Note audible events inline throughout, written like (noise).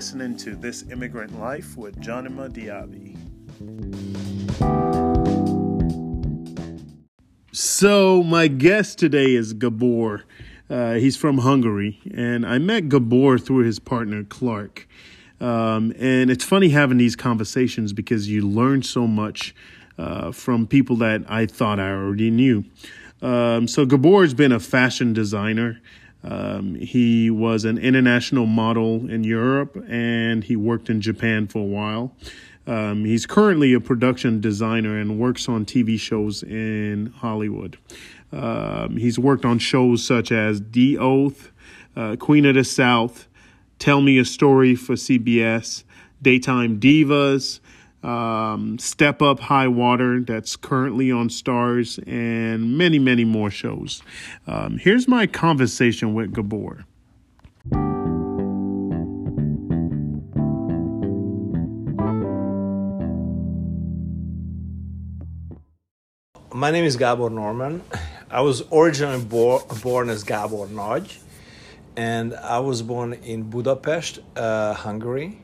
listening to This Immigrant Life with Jonima Diaby. So, my guest today is Gabor. Uh, he's from Hungary, and I met Gabor through his partner, Clark. Um, and it's funny having these conversations because you learn so much uh, from people that I thought I already knew. Um, so, Gabor's been a fashion designer. Um, he was an international model in Europe and he worked in Japan for a while. Um, he's currently a production designer and works on TV shows in Hollywood. Um, he's worked on shows such as The Oath, uh, Queen of the South, Tell Me a Story for CBS, Daytime Divas, um, Step Up High Water, that's currently on Starz, and many, many more shows. Um, here's my conversation with Gabor. My name is Gabor Norman. I was originally bo- born as Gabor Nagy, and I was born in Budapest, uh, Hungary.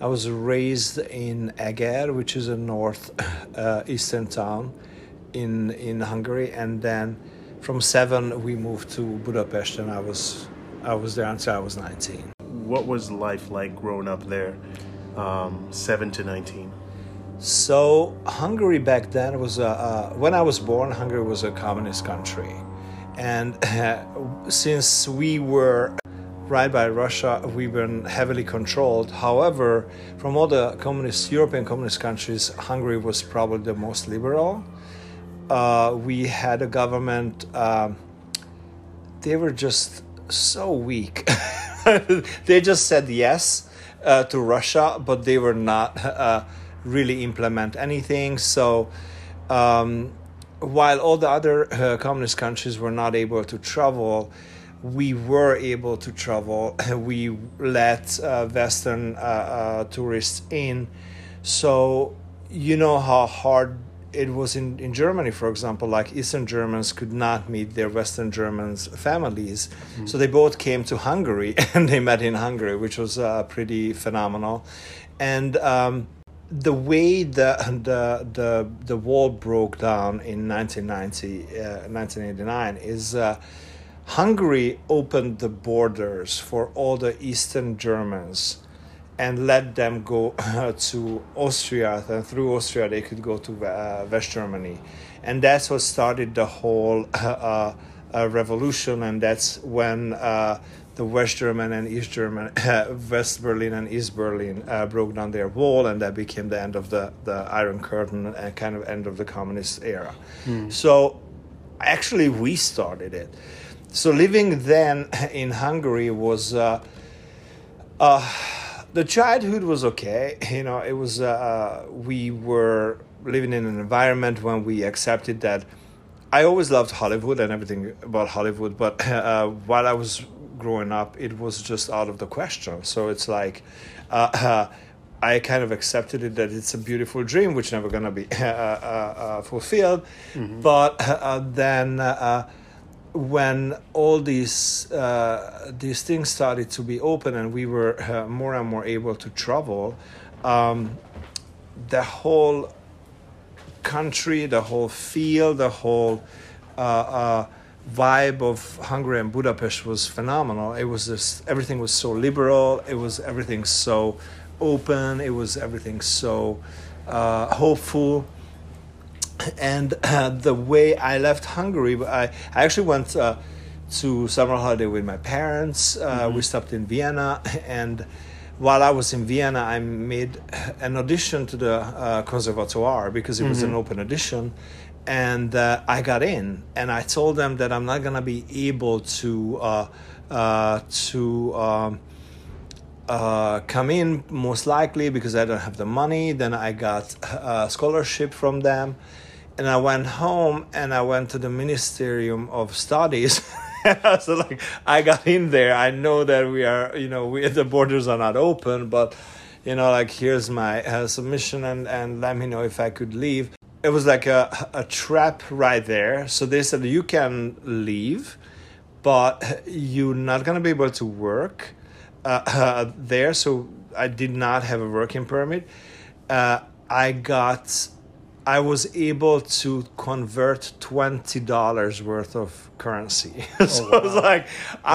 I was raised in Eger, which is a north uh, eastern town in in Hungary, and then from seven we moved to Budapest, and I was I was there until I was nineteen. What was life like growing up there, um, seven to nineteen? So Hungary back then was a, uh, when I was born. Hungary was a communist country, and uh, since we were right by Russia, we've been heavily controlled. However, from all the communist European communist countries, Hungary was probably the most liberal. Uh, we had a government. Uh, they were just so weak. (laughs) they just said yes uh, to Russia, but they were not (laughs) uh, really implement anything. So. Um, while all the other uh, communist countries were not able to travel, we were able to travel. (laughs) We let uh, Western uh, uh, tourists in. So, you know how hard it was in, in Germany, for example, like Eastern Germans could not meet their Western Germans families. Mm-hmm. So they both came to Hungary (laughs) and they met in Hungary, which was uh, pretty phenomenal. And um, the way the, the, the, the wall broke down in 1990, uh, 1989 is uh, Hungary opened the borders for all the Eastern Germans and let them go uh, (laughs) to Austria. And through Austria, they could go to uh, West Germany. And that's what started the whole (laughs) uh, uh revolution. And that's when uh, the West German and East German, (laughs) West Berlin and East Berlin uh, broke down their wall. And that became the end of the, the Iron Curtain and kind of end of the communist era. Hmm. So actually, we started it so living then (laughs) in Hungary was uh, uh, the childhood was okay. You know, it was uh, we were living in an environment when we accepted that. I always loved Hollywood and everything about Hollywood, but (laughs) uh, while I was growing up, it was just out of the question. So it's like. Uh, I kind of accepted it that it's a beautiful dream, which never gonna be (laughs) uh, fulfilled. Mm-hmm. But then when all these uh, these things started to be open and we were uh, more and more able to travel, um, the whole country, the whole feel, the whole uh, uh vibe of Hungary and Budapest was phenomenal. It was just everything was so liberal. It was everything so open. It was everything so uh, hopeful and uh, the way I left Hungary, I, I actually went uh, to summer holiday with my parents. Uh, mm-hmm. We stopped in Vienna, and while I was in Vienna, I made an audition to the uh, Conservatoire because it mm-hmm. was an mm-hmm. open audition, and uh, I got in. And I told them that I'm not gonna be able to uh, to. Um, uh, come in most likely because I don't have the money. Then I got a scholarship from them, and I went home and I went to the Ministerium of Studies. (laughs) so like I got in there. I know that we are, you know, we (laughs) the borders are not open, but you know, like here's my uh, submission and and let me know if I could leave. It was like a a trap right there. So they said you can leave, but you're not gonna be able to work uh, uh, there. So I did not have a working permit, uh, I got I was able to convert twenty dollars worth of currency. (laughs) so wow. it was like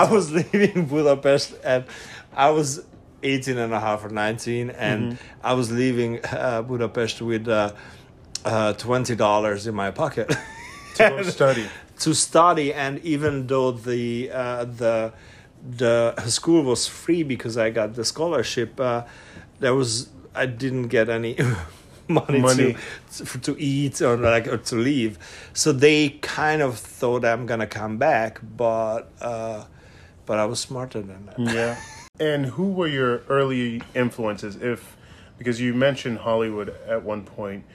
I was leaving Budapest and I was 18 and a half or 19 and I was leaving uh, Budapest with uh, uh, $20 in my pocket To (laughs) study. to study and even though the uh, the the school was free because I got the scholarship uh, there was I didn't get any (laughs) money, (laughs) Money. To, to eat or like or to leave so they kind of thought I'm gonna come back but uh, but I was smarter than that Yeah. (laughs) And who were your early influences? If because you mentioned Hollywood at one point,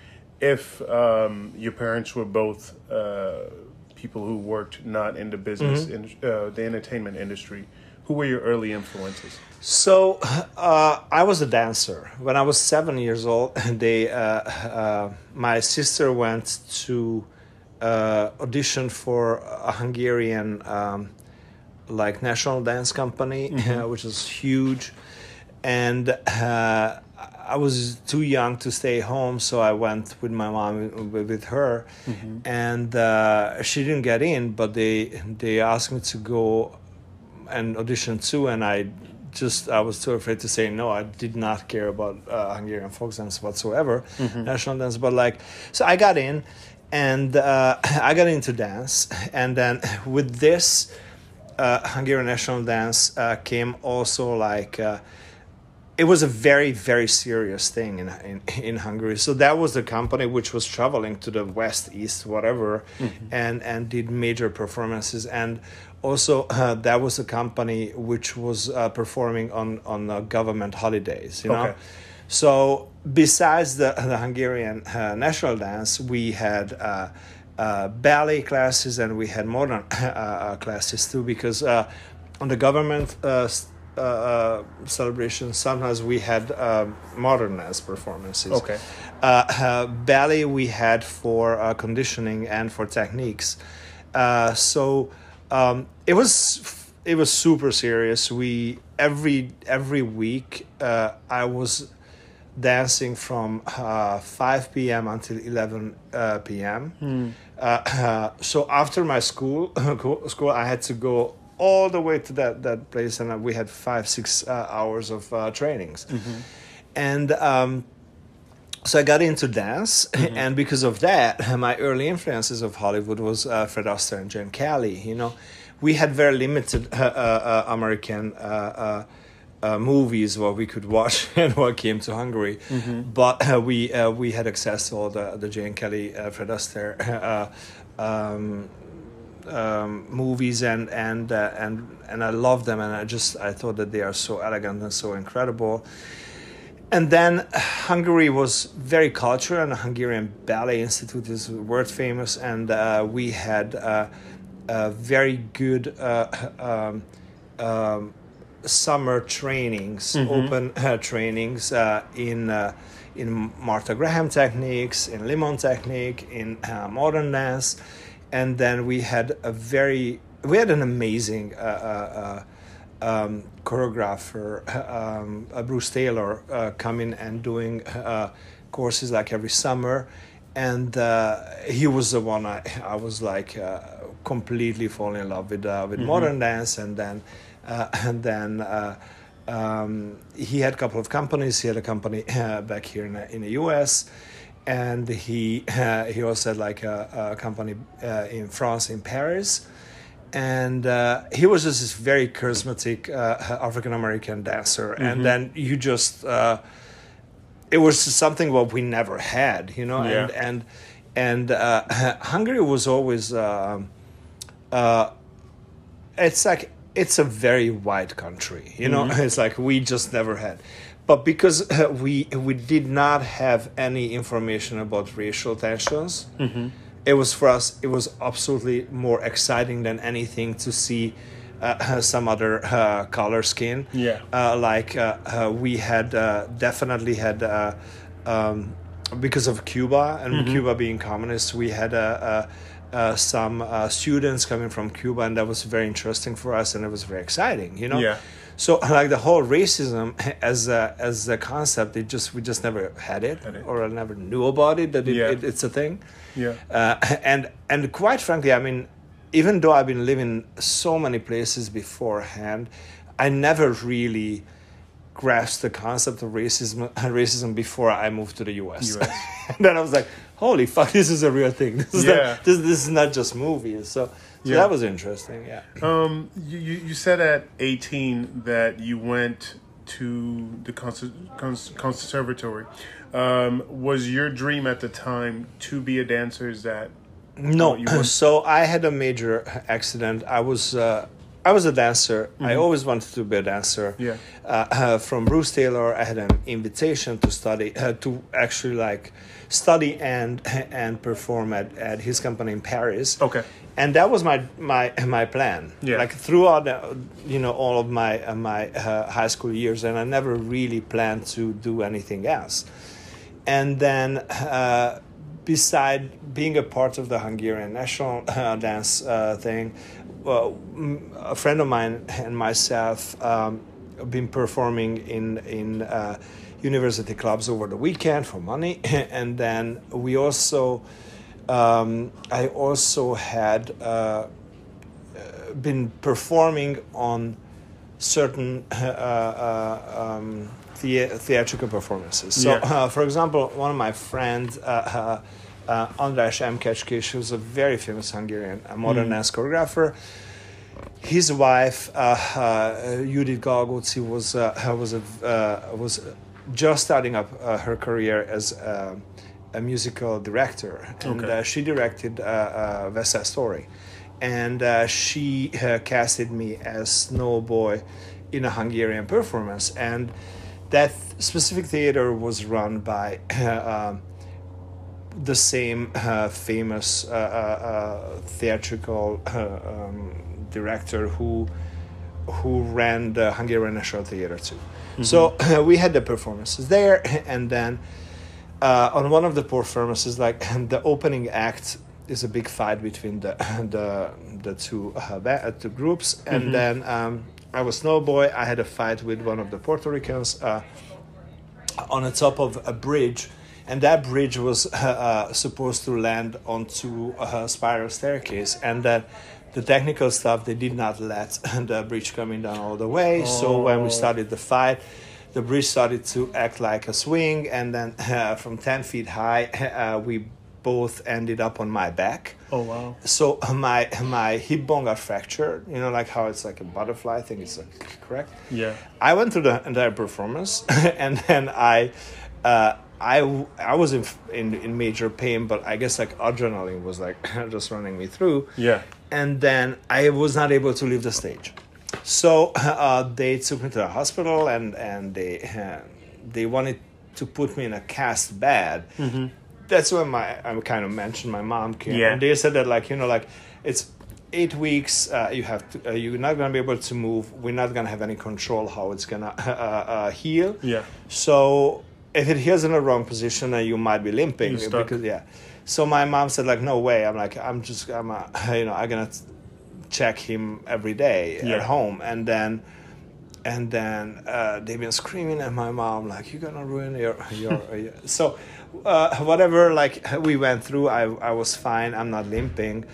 if um, your parents were both uh, people who worked not in the business in uh, the entertainment industry, who were your early influences? So uh, I was a dancer when I was seven years old. (laughs) They, uh, uh, my sister went to uh, audition for a Hungarian um, like national dance company, uh, which is huge, and uh, I was too young to stay home, so I went with my mom with her, and uh, she didn't get in, but they they asked me to go and audition too, and I just I was too afraid to say no. I did not care about uh, Hungarian folk dance whatsoever, national dance. But like, so I got in, and uh, (coughs) I got into dance, and then with this uh, Hungarian national dance uh, came also like. Uh, it was a very very serious thing in, in in Hungary. So that was the company which was traveling to the west, east, whatever, and and did major performances. And also (laughs) uh, that was a company which was uh, performing on on uh, government holidays. You know. Okay. So besides the, the Hungarian uh, national dance, we had uh, uh, ballet classes and we had modern (laughs) uh, uh, classes too. Because uh, on the government uh, uh, uh, celebrations, sometimes we had um modern dance performances. Okay. Uh, uh, ballet we had for uh, conditioning and for techniques. Uh, so um, it was it was super serious. We every every week uh, I was dancing from uh, 5 p.m. until 11 uh, p.m. Uh, uh, (laughs) so after my school (laughs) school, I had to go all the way to that that place, and uh, we had five six uh, hours of uh, trainings, and. Um, so I got into dance, and because of that, my early influences of Hollywood was uh, Fred Astaire and Gene Kelly. You know, we had very limited uh, uh, uh, American uh, uh, movies what we could watch (laughs) and what came to Hungary, but uh, we uh, we had access to all the the Gene Kelly, uh, Fred Astaire. (laughs) Uh, um, um, movies and and uh, and and I love them and I just I thought that they are so elegant and so incredible. And then Hungary was very cultural, and the Hungarian Ballet Institute is world famous, and uh, we had uh, uh, very good uh, (laughs) um, um, summer trainings, open uh, trainings uh, in uh, in Martha Graham techniques, in Limon technique, in uh, modern dance, and then we had a very we had an amazing. Um, choreographer um, Bruce Taylor uh, coming and doing uh, courses like every summer, and uh, he was the one I, I was like uh, completely falling in love with uh, with modern dance, and then uh, (laughs) and then. Uh, um, he had a couple of companies. He had a company uh, back here in the, in the U.S., and he uh, (laughs) he also had like a, a company uh, in France, in Paris and uh, he was just this very charismatic uh, African American dancer, and then you just uh, it was something what we never had, you know, and Yeah. and and uh, (laughs) Hungary was always um uh, it's like it's a very white country, you know, (laughs) it's like we just never had. But because uh, we we did not have any information about racial tensions, it was for us it was absolutely more exciting than anything to see uh, (laughs) some other uh, color skin Yeah. uh, like uh, uh, we had uh, definitely had uh, um, because of Cuba and Mm-hmm. Cuba being communist we had uh, uh, uh, some uh, students coming from Cuba and that was very interesting for us and it was very exciting you know Yeah. So (laughs) like the whole racism (laughs) as a, as a concept, it just we just never had it, Had it. or I never knew about it that it, Yeah. it, it's a thing. Yeah. Uh, (laughs) and and quite frankly, I mean, even though I've been living so many places beforehand, I never really grasped the concept of racism racism before I moved to the US. US. and then I was like, holy fuck, this is a real thing. This is, Yeah. not, this, this is not just movies. So, so Yeah. that was interesting. Yeah. Um, you, you said at 18 that you went to the cons- cons- conservatory. Um, was your dream at the time to be a dancer? Is that No, you (clears throat) so I had a major accident. I was uh, I was a dancer. I always wanted to be a dancer. Mm-hmm. Yeah. Uh, uh, from Bruce Taylor, I had an invitation to study uh, to actually like study and (laughs) and perform at, at his company in Paris. Okay. And that was my my my plan. Yeah. Like throughout the, you know all of my uh, my uh, high school years, and I never really planned to do anything else and then uh, beside being a part of the Hungarian national uh, dance uh, thing, well, a friend of mine and myself um, have been performing in in uh, university clubs over the weekend for money, (laughs) and then we also. Um, I also had uh, been performing on certain (laughs) uh, uh, um, thea- theatrical performances. So, Yeah. (laughs) uh, for example, one of my friends, uh, András Mkecskés, who's a very famous Hungarian modern dance choreographer, his wife uh, uh, Judith Galgóczi was uh, was a, uh, was just starting up uh, her career as uh, a musical director, and Okay. uh, she directed uh, West Story, and uh, she uh, casted me as Snow Boy in a Hungarian performance, and that specific theater was run by. um, (laughs) the same uh, famous uh, uh, uh, theatrical uh, um, director who who ran the Hungarian National Theatre too. So (laughs) we had the performances there, (laughs) and then uh, on one of the performances, like (laughs) the opening act is a big fight between the the the two uh, two groups, and then um, I was Snowboy. I had a fight with one of the Puerto Ricans. Uh, on the top of a bridge, and that bridge was (laughs) uh, uh, supposed to land onto a spiral staircase, and that the technical stuff they did not let (laughs) the bridge coming down all the way. So when we Oh. started the fight, the bridge started to act like a swing, and then (laughs) uh, from ten feet high, uh, we both ended up on my back. Oh wow. So my my hip bone got fractured. You know, like how it's like a butterfly. I think it's like, correct. Yeah. I went through the entire performance, and then I, uh, I, I was in, in in major pain, but I guess like adrenaline was like (laughs) just running me through. Yeah. And then I was not able to leave the stage, so (laughs) uh, they took me to the hospital, and and they uh, (laughs) they wanted to put me in a cast bed. That's when my I kind of mentioned my mom came, Yeah. and they said that like you know like it's eight weeks uh, you have to uh, you're not gonna be able to move we're not gonna have any control how it's gonna uh, uh, heal Yeah. so if it heals in the wrong position uh, you might be limping because yeah. So my mom said like no way. I'm like i'm just i'm uh, (laughs) you know i'm gonna check him every day Yeah. at home. And then and then uh, they've been screaming at my mom like you're gonna ruin your your, (laughs) your so uh, whatever like we went through I, I was fine. I'm not limping.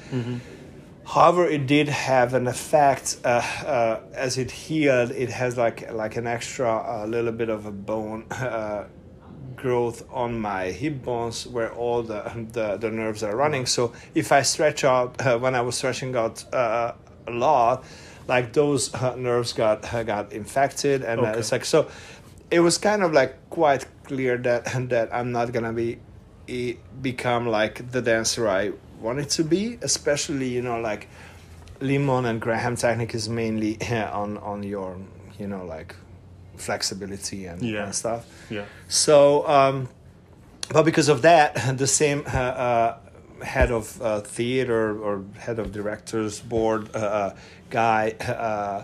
However it did have an effect uh, uh, as it healed it has like like an extra uh, little bit of a bone (laughs) uh, growth on my hip bones where all the, the the nerves are running so if i stretch out uh, when i was stretching out uh, a lot like those uh, nerves got uh, got infected and uh, Okay. it's like so it was kind of like quite clear that (laughs) that i'm not gonna be become like the dancer i wanted to be especially you know like limon and graham technique is mainly (laughs) on on your you know like flexibility and, Yeah. and stuff Yeah. so, um, but because of that, (laughs) the same uh, uh, head of uh, theater or head of directors board uh, guy (laughs) uh,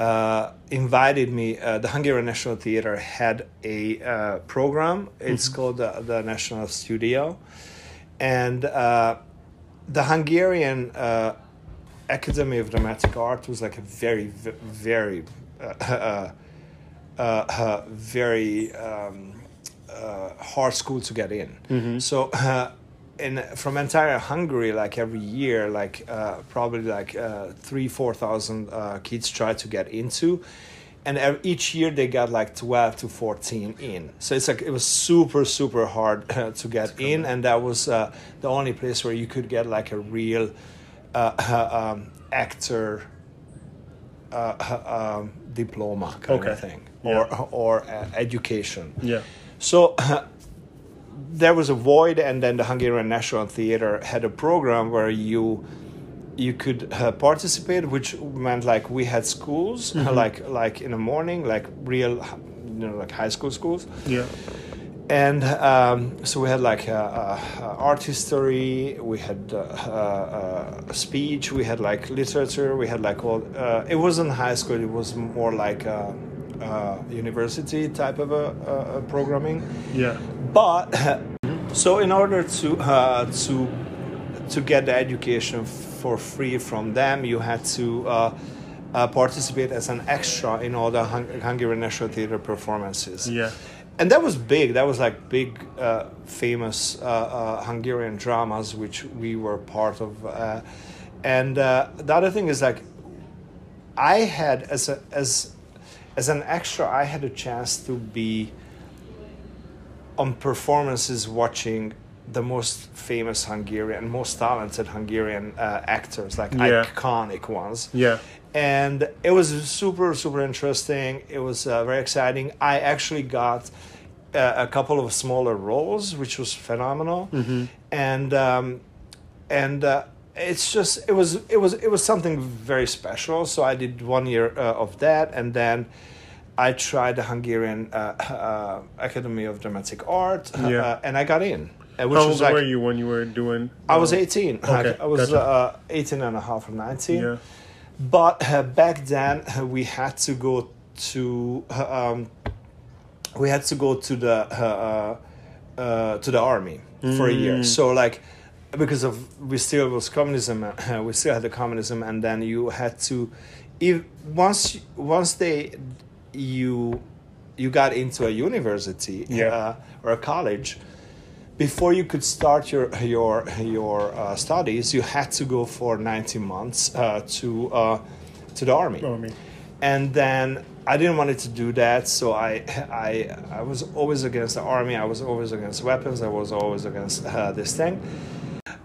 uh, invited me. Uh, the Hungarian National Theater had a uh, program. It's called the, the National Studio, and uh, the Hungarian uh, Academy of Dramatic Art was like a very, ve- very (laughs) uh, uh, very um, uh, hard school to get in. So. Uh, in from entire Hungary, like every year, like uh, probably like uh, three, four thousand uh, kids try to get into, and each year they got like twelve to fourteen in. So it's like it was super, super hard uh, to get in, and that was uh, the only place where you could get like a real uh, um, actor uh, um, diploma kind Okay. of thing, Yeah. or or uh, education. Yeah. So (laughs) there was a void, and then the Hungarian National Theatre had a program where you you could uh, participate, which meant like we had schools, like like in the morning, like real, you know, like high school schools, Yeah. and um, so we had like uh, uh, art history, we had uh, uh, uh, speech, we had like literature, we had like all. Uh, it wasn't high school; it was more like uh, university type of a, uh, programming. Yeah. But (laughs) so in order to uh, to to get the education for free from them, you had to uh, uh, participate as an extra in all the Hung- Hungarian National Theatre performances. Yeah. And that was big. That was like big, uh, famous uh, uh, Hungarian dramas, which we were part of. Uh, and uh, the other thing is like, I had as a as as an extra, I had a chance to be on performances watching the most famous Hungarian, most talented Hungarian uh, actors, like Yeah. iconic ones. Yeah. and it was super super interesting. It was uh, very exciting. I actually got uh, a couple of smaller roles which was phenomenal. And um, and uh, it's just it was it was it was something very special so i did one year uh, of that and then I tried the Hungarian uh, uh, Academy of Dramatic Art, uh, Yeah. and I got in. uh, Which How was old like were you when you were doing? I was uh, 18. Okay, I was gotcha. uh, 18 and a half or 19. Yeah. But uh, back then uh, we had to go to uh, um, we had to go to the uh, uh, uh, to the army for a year. Mm. So like because of we still was communism, uh, we still had the communism, and then you had to if once once they you you got into a university Yeah. uh, or a college before you could start your your your uh, studies, you had to go for 19 months uh, to uh, to the army. Army. And then I didn't want to do that, so I I I was always against the army. I was always against weapons. I was always against uh, this thing.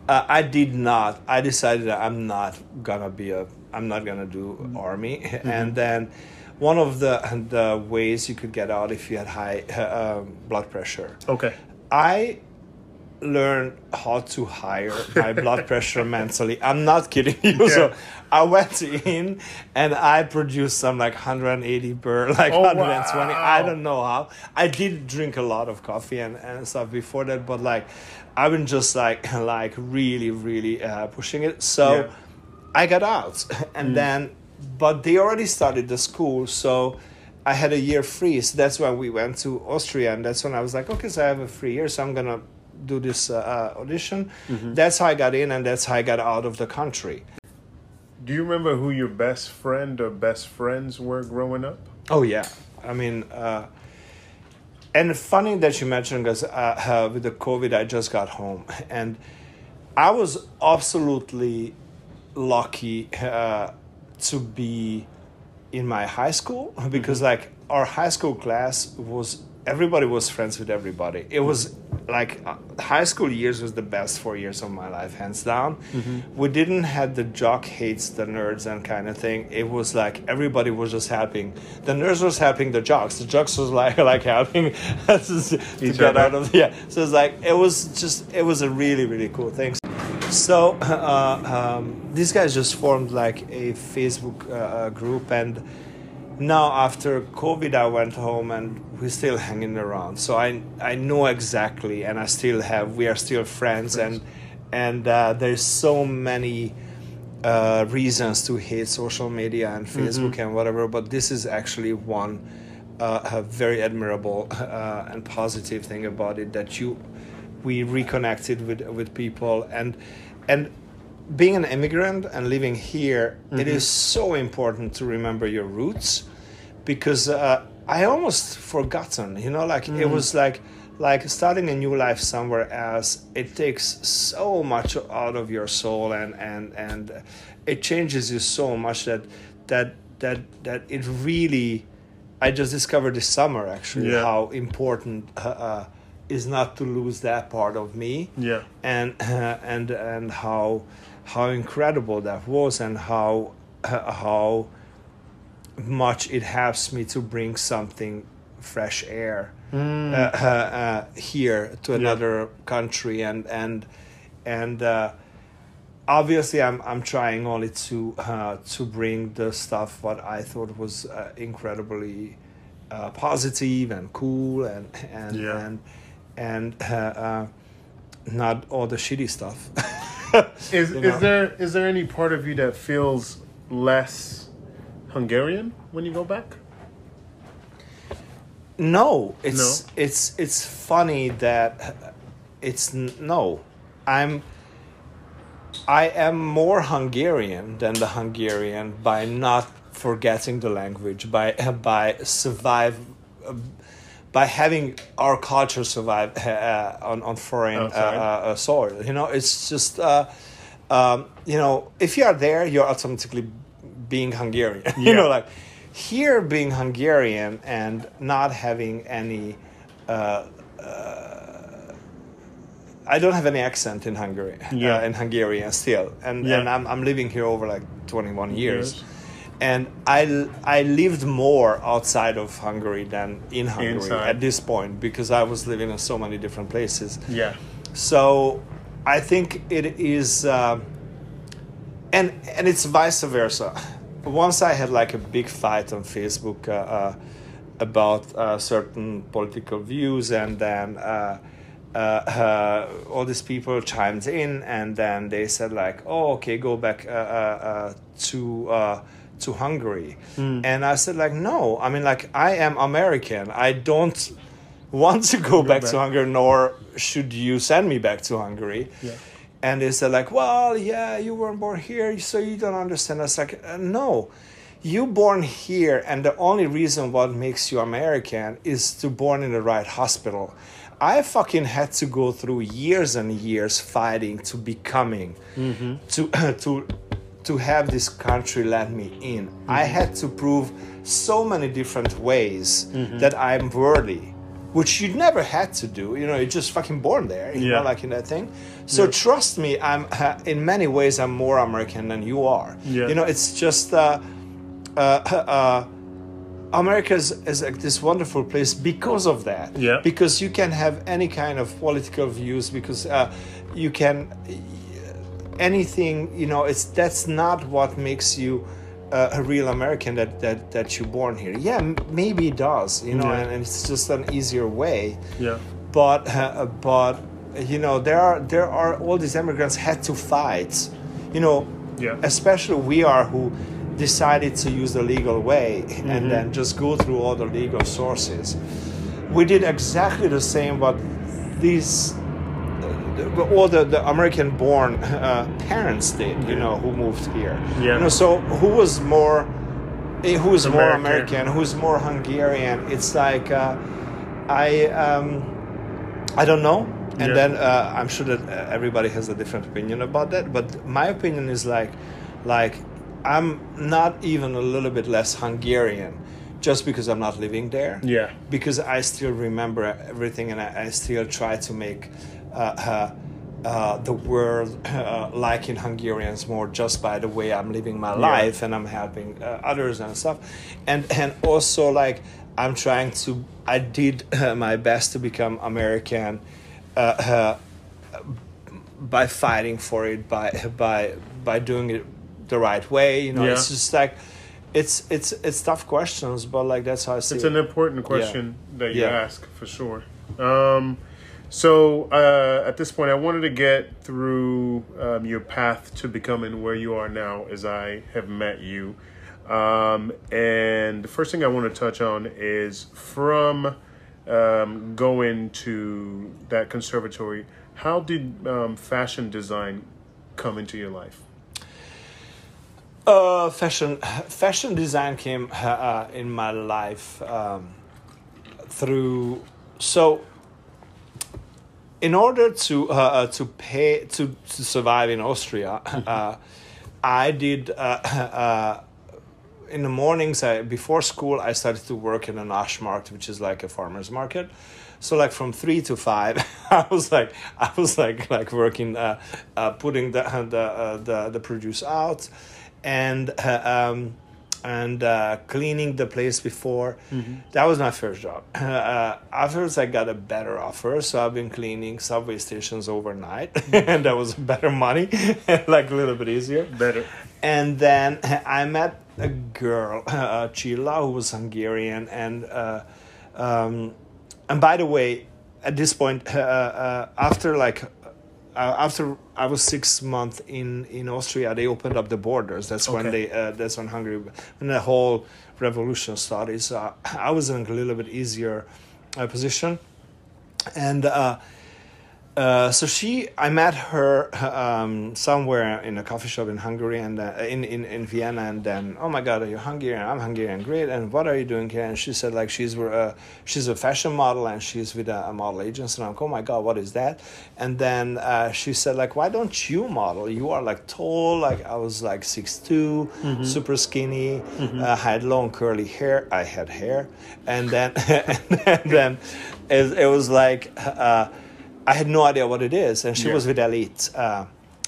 Uh, I did not. I decided that I'm not gonna be a. I'm not gonna do army. (laughs) And then, one of the the ways you could get out if you had high uh, um, blood pressure. Okay. I learned how to hire my blood pressure (laughs) mentally. I'm not kidding you. So I went in and I produced some like 180 per (laughs) like Oh, 120. I don't know how. I did drink a lot of coffee and, and stuff before that, but like I've been just like (laughs) like really really uh, pushing it. So Yeah. I got out and then but they already started the school so I had a year free so that's when we went to Austria and that's when I was like okay so I have a free year so I'm gonna do this uh, uh, audition. That's how I got in and that's how I got out of the country. Do you remember who your best friend or best friends were growing up? Oh yeah, I mean, uh, and funny that you mentioned because uh, uh, with the COVID, I just got home, (laughs) and I was absolutely lucky uh, to be in my high school (laughs) because like our high school class was everybody was friends with everybody. It was like uh, high school years was the best four years of my life, hands down. We didn't have the jock hates the nerds and kind of thing. It was like everybody was just helping. The nerds was helping the jocks. The jocks was (laughs) like like helping to Each get other. out of yeah. So it's like it was just it was a really really cool thing. So uh, um, these guys just formed like a Facebook uh, uh, group, and now after COVID, I went home and we're still hanging around. So I I know exactly, and I still have. We are still friends, and and uh, there's so many uh, reasons to hate social media and Facebook and whatever, but this is actually one uh, a very admirable uh, and positive thing about it that you we reconnected with with people and and being an immigrant and living here it is so important to remember your roots because uh, I almost forgotten. You know, like it was like like starting a new life somewhere else. It takes so much out of your soul, and and and it changes you so much that that that that it really. I just discovered this summer actually Yeah. how important uh, uh, is not to lose that part of me Yeah. and uh, and and how how incredible that was and how uh, how much it helps me to bring something fresh air uh, uh, uh, here to another country and and and uh, obviously I'm I'm trying only to uh, to bring the stuff what I thought was uh, incredibly uh, positive and cool and and Yeah. and and uh, uh, not all the shitty stuff. (laughs) Is You is there is there any part of you that feels less Hungarian when you go back? No, it's No? it's it's funny that it's no. I'm I am more Hungarian than the Hungarian by not forgetting the language, by by survive uh, by having our culture survive uh, on on foreign uh, uh, uh, soil. You know, it's just uh, um, you know if you are there, you're automatically being Hungarian. (laughs) you know, like here being Hungarian and not having any. Uh, I don't have any accent in Hungary, Yeah. uh, in Hungarian still, and Yeah. and I'm I'm living here over like 21 years, Years. and I I lived more outside of Hungary than in Hungary Inside. at this point because I was living in so many different places. Yeah. So I think it is, um and and it's vice versa. Once I had like a big fight on Facebook uh, uh, about uh, certain political views, and then uh, uh, uh, all these people chimed in, and then they said like, "Oh, okay, go back uh, uh, uh, to." Uh, to Hungary, and I said like no. I mean like I am American. I don't (laughs) want to go, back, back. to Hungary, nor should you send me back to Hungary. Yeah. And they said like, well, yeah, you weren't born here, so you don't understand. I was like, uh, no, you born here, and the only reason what makes you American is to born in the right hospital. I fucking had to go through years and years fighting to becoming, mm-hmm. to (clears throat) to to have this country let me in. I mm-hmm. had to prove so many different ways mm-hmm. that I'm worthy, which you never had to do. You know, you're just fucking born there. You Yeah. know, like in that thing. So trust me, I'm uh, in many ways I'm more American than you are. Yeah. You know, it's just. Uh, uh, uh, America is, is like this wonderful place because of that. Yeah. Because you can have any kind of political views. Because uh, you can anything. You know, it's that's not what makes you uh, a real American. That that that you're born here. Yeah, m- maybe it does. You know, Yeah. and, and it's just an easier way Yeah. but uh, but you know there are there are all these immigrants had to fight you know Yeah. especially we are who decided to use the legal way Mm-hmm. and then just go through all the legal sources we did exactly the same but these all the, the American born uh, parents did you know who moved here Yeah. you know so who was more eh, who is more American. American who's more Hungarian it's like uh, I um, I don't know. And Yeah. then uh, I'm sure that uh, everybody has a different opinion about that. But my opinion is like, like I'm not even a little bit less Hungarian, just because I'm not living there. Yeah. Because I still remember everything, and I, I still try to make uh, uh, uh, the world uh, like in Hungarians more just by the way I'm living my life and I'm helping uh, others and stuff, and and also like I'm trying to. I did uh, my best to become American. Uh, uh, by fighting for it by by by doing it the right way you know Yeah. it's just like it's it's it's tough questions but like that's how i see It's it an important question that you Yeah. ask for sure. Um, so uh, at this point, I wanted to get through um, your path to becoming where you are now, as I have met you. Um, and the first thing I want to touch on is from um, going to that conservatory. How did um, fashion design come into your life? Uh, fashion, fashion design came uh, in my life um, through so. In order to uh, uh, to pay to, to survive in Austria, (laughs) uh, I did uh, uh, in the mornings. I, before school, I started to work in a Naschmarkt, which is like a farmer's market. So like from three to five, (laughs) I was like I was like like working, uh, uh, putting the the uh, the the produce out, and uh, um, and uh, cleaning the place before. That was my first job. (laughs) Uh, afterwards, I got a better offer, so I've been cleaning subway stations overnight, (laughs) and that was (laughs) better money, like a little bit easier. Better. And then I met a girl, uh, Chila, who was Hungarian, and uh, um, and by the way, at this point, uh, uh, after like uh, after I was six months in in Austria, they opened up the borders. That's when they uh, that's when Hungary when the whole revolution started. So I was in a little bit easier uh, position, and. Uh, so she, I met her (laughs) um, somewhere in a coffee shop in Hungary and uh, in, in in Vienna, and then oh my God, are you Hungarian? I'm Hungarian, great. And what are you doing here? And she said like she's uh, she's a fashion model and she's with a, a model agency. And I'm like, oh my God, what is that? And then uh, she said like, why don't you model? You are like tall, like I was like six super skinny. Uh, had long curly hair. I had hair, and then (laughs) and then it, it was like. Uh, I had no idea what it is, and she Yeah. was with Elite, uh,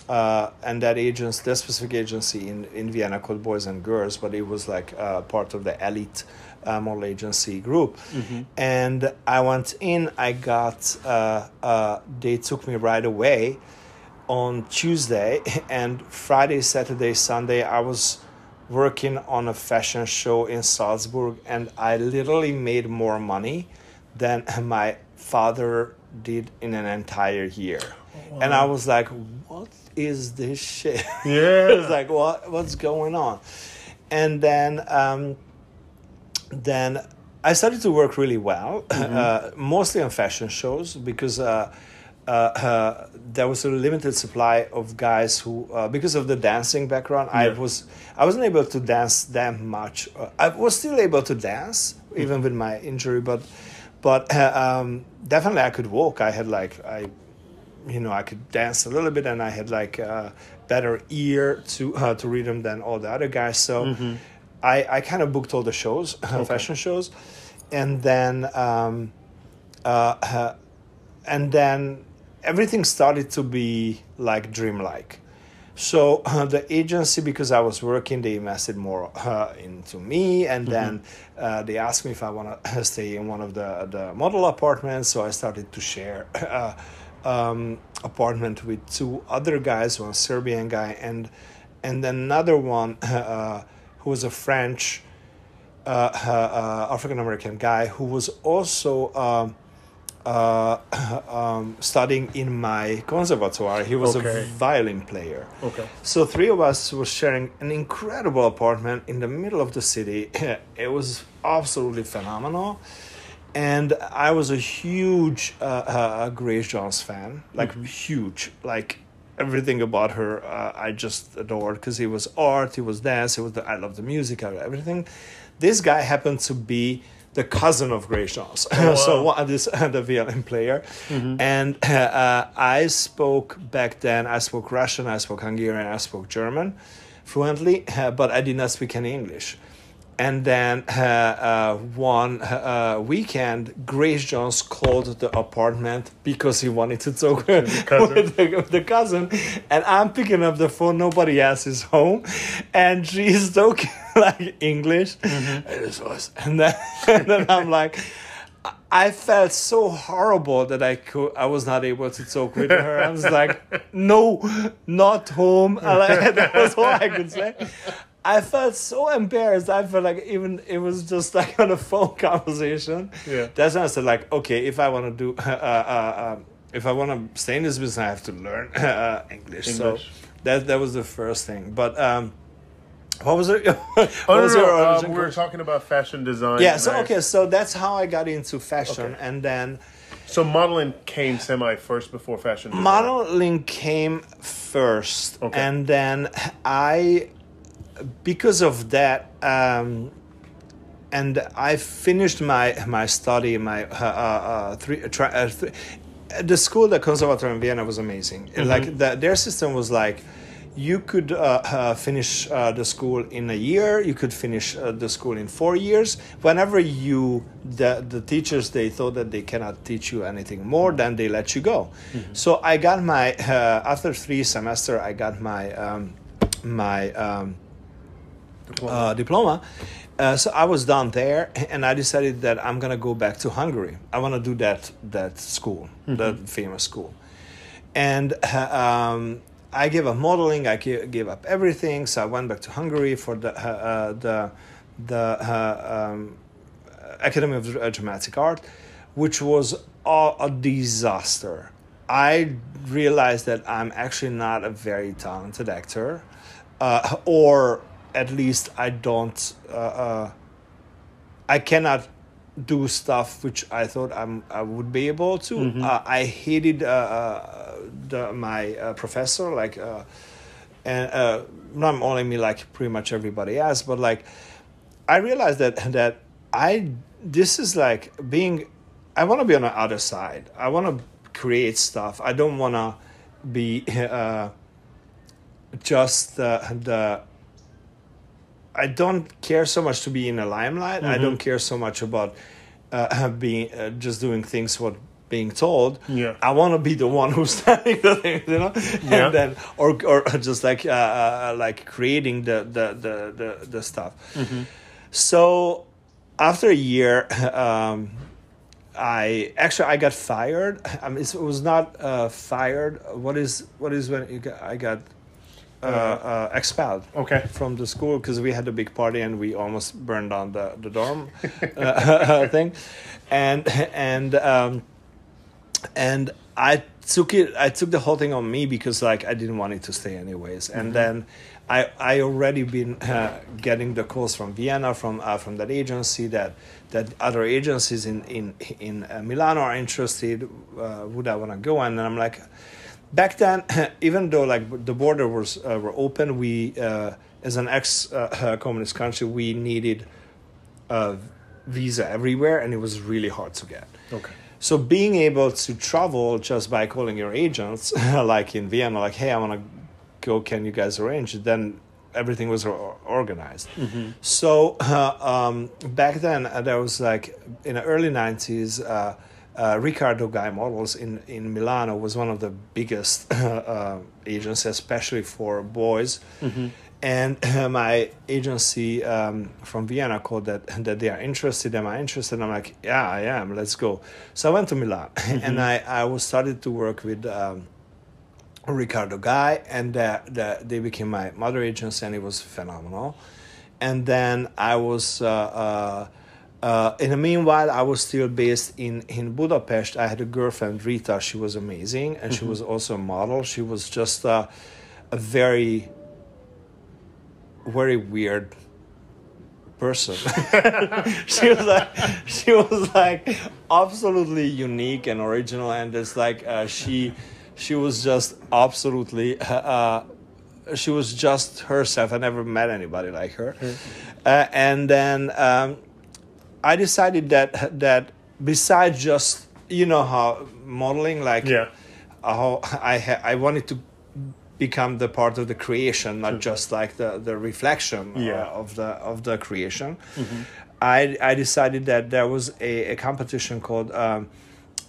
uh, and that agency, that specific agency in, in Vienna called Boys and Girls, but it was like uh, part of the Elite uh, model agency group. And I went in, I got, uh, uh, they took me right away on Tuesday, (laughs) and Friday, Saturday, Sunday, I was working on a fashion show in Salzburg, and I literally made more money than (laughs) my father did in an entire year. And I was like, what is this shit? (laughs) Yeah. it's like, what, what's going on? And then, um, then I started to work really well, (laughs) uh, mostly on fashion shows because uh, uh, uh, there was a limited supply of guys who, uh, because of the dancing background, I was I wasn't able to dance that much. Uh, I was still able to dance even with my injury, but but uh, um, definitely I could walk. I had like I you know I could dance a little bit, and I had like a better ear to uh, to rhythm than all the other guys. So I I kind of booked all the shows, (laughs) fashion shows, and then um, uh, uh, and then everything started to be like dreamlike. So uh, the agency, because I was working, they invested more uh, into me, and then uh, they asked me if I want to (laughs) stay in one of the the model apartments. So I started to share uh, (laughs) um, apartment with two other guys, one Serbian guy, and and another one (laughs) uh, who was a French uh, uh, African American guy who was also. Uh, (coughs) um, studying in my conservatoire. He was Okay. a violin player. Okay. So three of us were sharing an incredible apartment in the middle of the city. (coughs) It was absolutely phenomenal. And I was a huge uh, uh, Grace Jones fan, like huge, like everything about her uh, I just adored because it was art, it was dance, it was the, I love the music, I everything. This guy happened to be the cousin of Grace Jones, (laughs) so wow. one, this (laughs) the violin player, and uh, I spoke back then. I spoke Russian, I spoke Hungarian, I spoke German fluently, uh, but I did not speak any English. And then uh, uh, one uh, weekend, Grace Jones called the apartment because he wanted to talk (laughs) cousin. with the, with the cousin. And I'm picking up the phone, nobody else is home. And she's talking (laughs) like English. Was- and then, (laughs) and then I'm like, I felt so horrible that I could I was not able to talk with her. I was like, no, not home. I like, that was all I could say. I felt so embarrassed. I felt like even it was just (laughs) like on a phone conversation. Yeah. That's when I said like, okay, if I want to do, (laughs) uh, uh, um, if I want to stay in this business, I have to learn (laughs) uh, English. So that that was the first thing. But um, what was it? what Oh, was no, no. Um, we were talking about fashion design. Yeah. So okay, so that's how I got into fashion, Okay. and then. So modeling came semi first before fashion design. Modeling came first, Okay. and then I because of that, um, and I finished my my study, my uh, uh, uh, three, uh, uh, th- the school, the Conservatoire in Vienna was amazing. Mm-hmm. Like the, their system was like, you could uh, uh, finish uh, the school in a year. You could finish uh, the school in four years. Whenever you the the teachers they thought that they cannot teach you anything more, then they let you go. So I got my uh, after three semester, I got my um, my. Um, uh, diploma. Uh, so I was done there, and I decided that I'm gonna go back to Hungary. I want to do that that school, that famous school, and uh, um, I gave up modeling. I gave, up everything. So I went back to Hungary for the uh, the the uh, um, Academy of Dramatic Art, which was a, a disaster. I realized that I'm actually not a very talented actor, uh, or at least I don't. Uh, uh, I cannot do stuff which I thought I'm, I would be able to. Uh, I hated uh, uh, the, my uh, professor, like, uh, and uh, not only me, like pretty much everybody else, but like, I realized that that I this is like being. I want to be on the other side. I want to create stuff. I don't want to be (laughs) uh, just the the I don't care so much to be in the limelight. I don't care so much about uh, (laughs) being uh, just doing things what being told. Yeah. I want to be the one who's (laughs) telling the things, you know, Yeah. and then or or (laughs) just like uh, uh, like creating the the the the, the stuff. So after a year. Um, I actually I got fired. I mean, it was not uh, fired. What is what is when you got, I got uh, uh, expelled? Okay. From the school because we had a big party and we almost burned down the the dorm (laughs) uh, (laughs) thing, and and um, and I took it. I took the whole thing on me because like I didn't want it to stay anyways. And then I I already been uh, getting the calls from Vienna from uh, from that agency that that other agencies in in in uh, Milano are interested. Uh, would I want to go? And then I'm like. Back then, (clears throat) even though like the border was uh, were open, we uh, as an ex uh, communist country we needed a visa everywhere, and it was really hard to get. Okay. So being able to travel just by calling your agents, (laughs) like in Vienna, like, hey, I want to go, can you guys arrange it? Then everything was or- organized. So uh, (laughs) um, back then, uh, there was like in the early 90s, uh, uh, Riccardo Gay Models in, in Milano was one of the biggest (laughs) uh, agents, especially for boys. And my agency um, from Vienna called that that they are interested. Am I interested? I'm like, yeah, I am. Let's go. So I went to Milan, (laughs) and I I was started to work with. Um, Riccardo Gay, and uh, the, they became my mother agency, and it was phenomenal. And then I was, uh, uh, uh, in the meanwhile, I was still based in, in Budapest. I had a girlfriend, Rita. She was amazing, and she was also a model. She was just uh, a very, very weird person. (laughs) she was like, she was like absolutely unique and original, and it's like uh, she, she was just absolutely. Uh, she was just herself. I never met anybody like her, uh, and then um, I decided that that besides just you know how modeling, like Yeah. how I ha- I wanted to become the part of the creation, not just like the the reflection uh, of the of the creation. I I decided that there was a, a competition called um,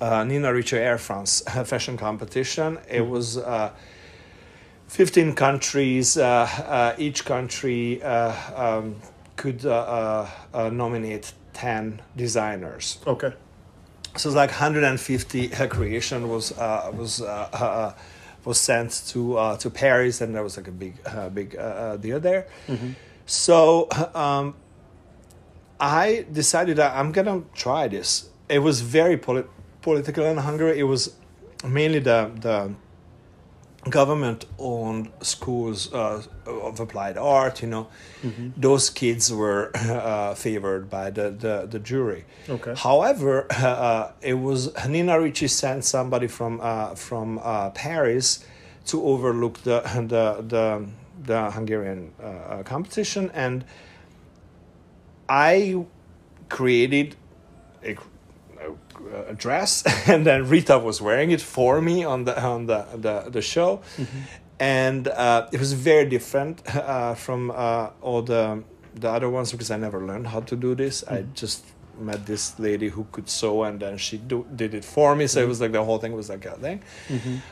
uh, Nina Ricci Air France (laughs) fashion competition. It was. Uh, 15 countries, uh, uh, each country uh, um, could uh, uh, uh, nominate 10 designers Okay. so it's like 150 uh, creation was uh, was uh, uh, was sent to uh, to Paris, and there was like a big uh, big uh, uh, deal there. So um, I decided that I'm gonna try this. It was very poli- political in Hungary. It was mainly the the government owned schools uh, of applied art you know. Those kids were (laughs) uh, favored by the, the, the jury. Okay. however (laughs) uh, it was nina ricci sent somebody from uh, from uh, paris to overlook the the the, the Hungarian uh, competition, and I created a, a, dress, (laughs) and then Rita was wearing it for me on the on the the, the show, and uh, it was very different (laughs) uh, from uh, all the the other ones because I never learned how to do this. I just met this lady who could sew, and then she do, did it for me. So it was like the whole thing was like a thing.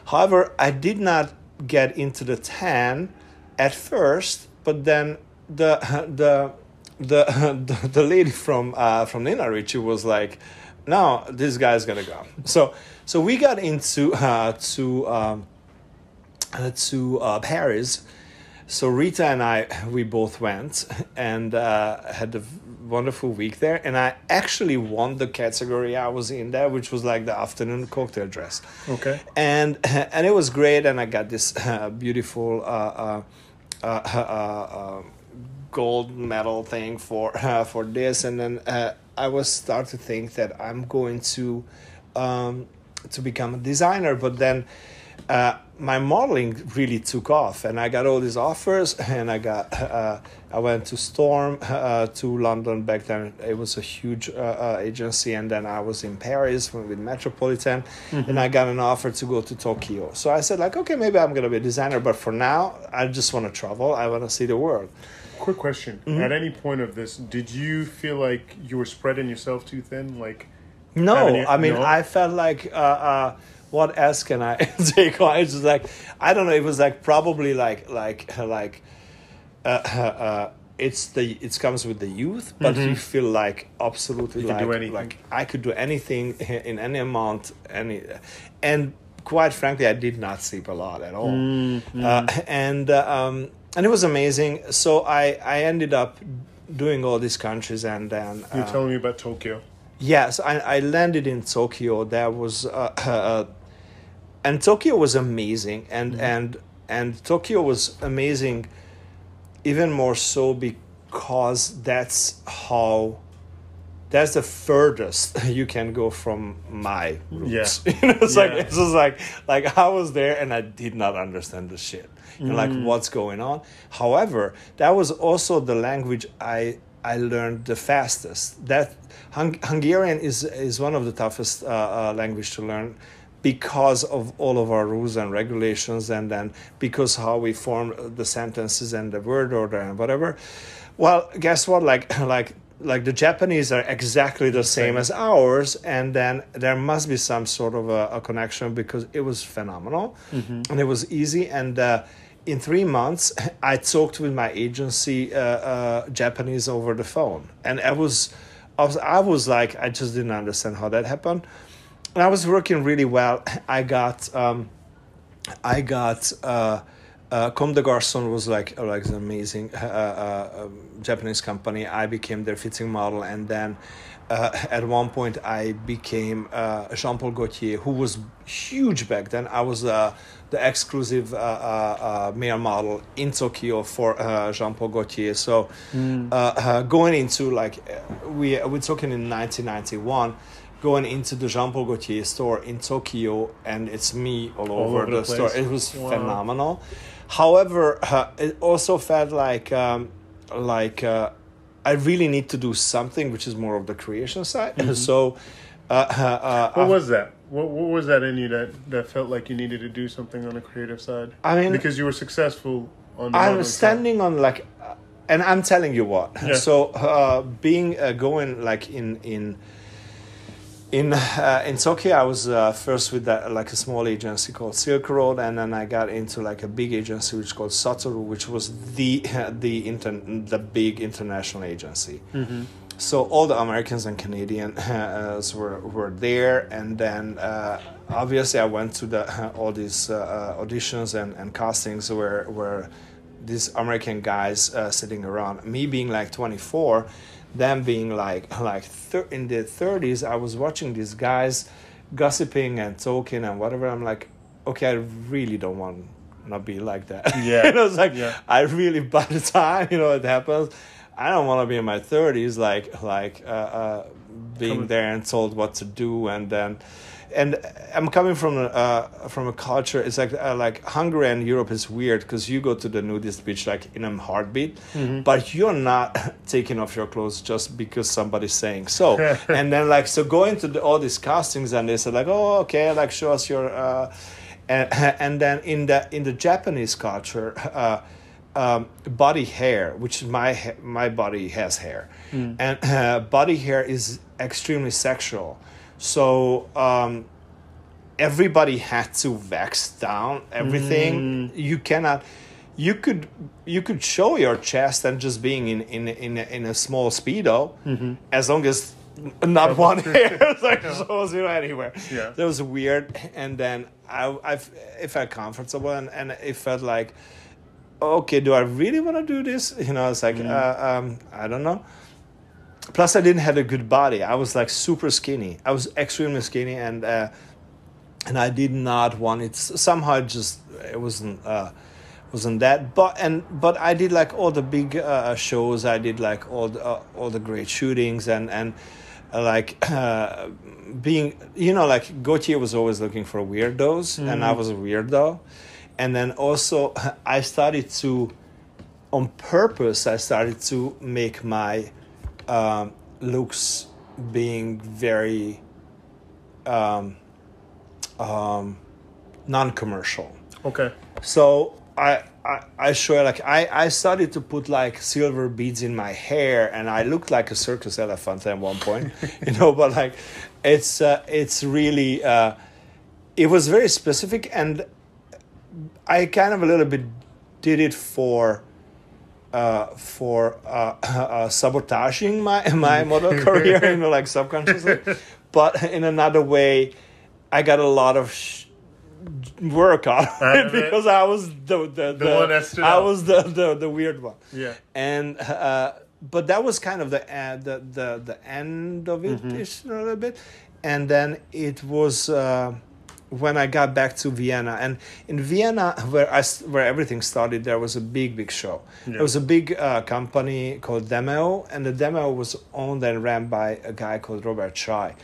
However, I did not get into the tan at first, but then the (laughs) the the the, the lady from uh, from Nina Ricci was like, "No, this guy's gonna go." So so we got into uh, to um, uh, to uh, Paris. So Rita and I we both went and uh, had a wonderful week there, and I actually won the category I was in there, which was like the afternoon cocktail dress Okay. and (laughs) and it was great and i got this uh, beautiful uh, uh, uh, uh, uh, gold medal thing for uh, (laughs) for this and then uh, i was start to think that i'm going to um, to become a designer but then uh, my modeling really took off and i got all these offers (laughs) and i got uh, i went to storm (laughs) uh, to london. Back then it was a huge uh, uh, agency and then i was in paris with metropolitan and i got an offer to go to tokyo. So i said like okay maybe i'm going to be a designer but for now i just want to travel. I want to see the world Quick question. Mm-hmm. At any point of this, did you feel like you were spreading yourself too thin? Like, No, Haven't I mean, no? I felt like, uh, uh, what else can I take on? It's just like, I don't know. It was like probably like like like, uh, uh, uh, it's the it comes with the youth, but you feel like absolutely Mm-hmm. Like can do anything. like I could do anything (laughs) in any amount, any, and quite frankly, I did not sleep a lot at all, Mm-hmm. uh, (laughs) and uh, um, and it was amazing. So I I ended up doing all these countries, and then you're uh, telling me about Tokyo. Yes, I, I landed in Tokyo. That was, uh, uh, and Tokyo was amazing, and and and Tokyo was amazing, even more so because that's how, that's the furthest (laughs) you can go from my roots. Yeah. (laughs) you know, it's like it's just like like I was there and I did not understand the shit. Know, like what's going on. However, that was also the language I I learned the fastest. That Hung- Hungarian is is one of the toughest uh, uh, language to learn because of all of our rules and regulations, and then because how we form the sentences and the word order and whatever. Well, guess what? Like (laughs) like like the Japanese are exactly the same as ours, and then there must be some sort of a, a connection because it was phenomenal and it was easy. And uh, in three months, (laughs) I talked with my agency uh, uh, Japanese over the phone, and I was, I was, I was like, I just didn't understand how that happened. And I was working really well. (laughs) I got. Um, I got uh, uh, Comme des Garçons was like uh, like an amazing uh, uh, um, Japanese company. I became their fitting model, and then uh, (laughs) at one point I became uh, Jean Paul Gaultier, who was huge back then. I was uh, the exclusive uh, uh, uh, male model in Tokyo for uh, Jean Paul Gaultier. So uh, uh, going into like uh, we we're talking in 1991 going into the Jean Paul Gaultier store in Tokyo, and it's me all, over, over the, the store. It was Wow. phenomenal. However, uh, it also felt like um, like uh, I really need to do something, which is more of the creation side. (laughs) So. Uh, uh, uh, What was that? What, what was that in you that, that felt like you needed to do something on the creative side? I mean- because you were successful on the I'm modeling side. standing on like, and I'm telling you what. Yeah. So uh, being uh, going like in in in uh, in Tokyo, I was uh, first with that, like a small agency called Silk Road, and then I got into like a big agency which called Satoru, which was the (laughs) the inter- the big international agency. So all the Americans and Canadians (laughs) uh, were were there, and then uh, obviously I went to the (laughs) all these uh, auditions and, and castings where where these American guys uh, sitting around. Me being like 24, them being like (laughs) like thir- in the 30s. I was watching these guys gossiping and talking and whatever. I'm like, okay, I really don't want not be like that. (laughs) Yeah. you know, it's like Yeah. I really (laughs) by the time you know it happens, I don't want to be in my 30s like like uh, uh, being Coming- there and told what to do and then and I'm coming from a uh, from a culture. It's like uh, like Hungary and Europe is weird because you go to the nudist beach like in a heartbeat, Mm-hmm. but you're not (laughs) taking off your clothes just because somebody's saying so. (laughs) and then like so going to the, all these castings and they said like oh okay like show us your. Uh, and, (laughs) and then in the in the Japanese culture, uh, um, body hair, which my my body has hair, and uh, body hair is extremely sexual. So um, everybody had to wax down everything. You cannot. You could you could show your chest and just being in in in a, in a small speedo, as long as not one (laughs) hair (laughs) like shows you anywhere. Yeah. that was weird. And then I it felt comfortable and and it felt like okay, do I really want to do this? You know, it's like, uh, um, I don't know. Plus, I didn't have a good body. I was like super skinny. I was extremely skinny, and uh, and I did not want it. Somehow, it just it wasn't uh, wasn't that. But and but I did like all the big uh, shows. I did like all the uh, all the great shootings and and uh, like (laughs) uh, being you know like Gaultier was always looking for weirdos, and I was a weirdo. And then also, (laughs) I started to, on purpose, I started to make my um, looks being very um, um, non-commercial. Okay. So I, I I show like I, I started to put like silver beads in my hair and I looked like a circus elephant at one point, (laughs) you know. But like, it's uh, it's really uh, it was very specific and I kind of a little bit did it for. Uh, for uh, (laughs) uh, sabotaging my my model (laughs) career, you know, like subconsciously, but in another way, I got a lot of sh- work out of because I was the the, the, one that I out. was the, the the weird one. Yeah. And uh, but that was kind of the uh, the, the the end of it Mm-hmm. a little bit, and then it was. Uh, when I got back to Vienna, and in Vienna, where I where everything started, there was a big, big show. There was a big uh, company called Demeo, and the Demeo was owned and ran by a guy called Robert Chai,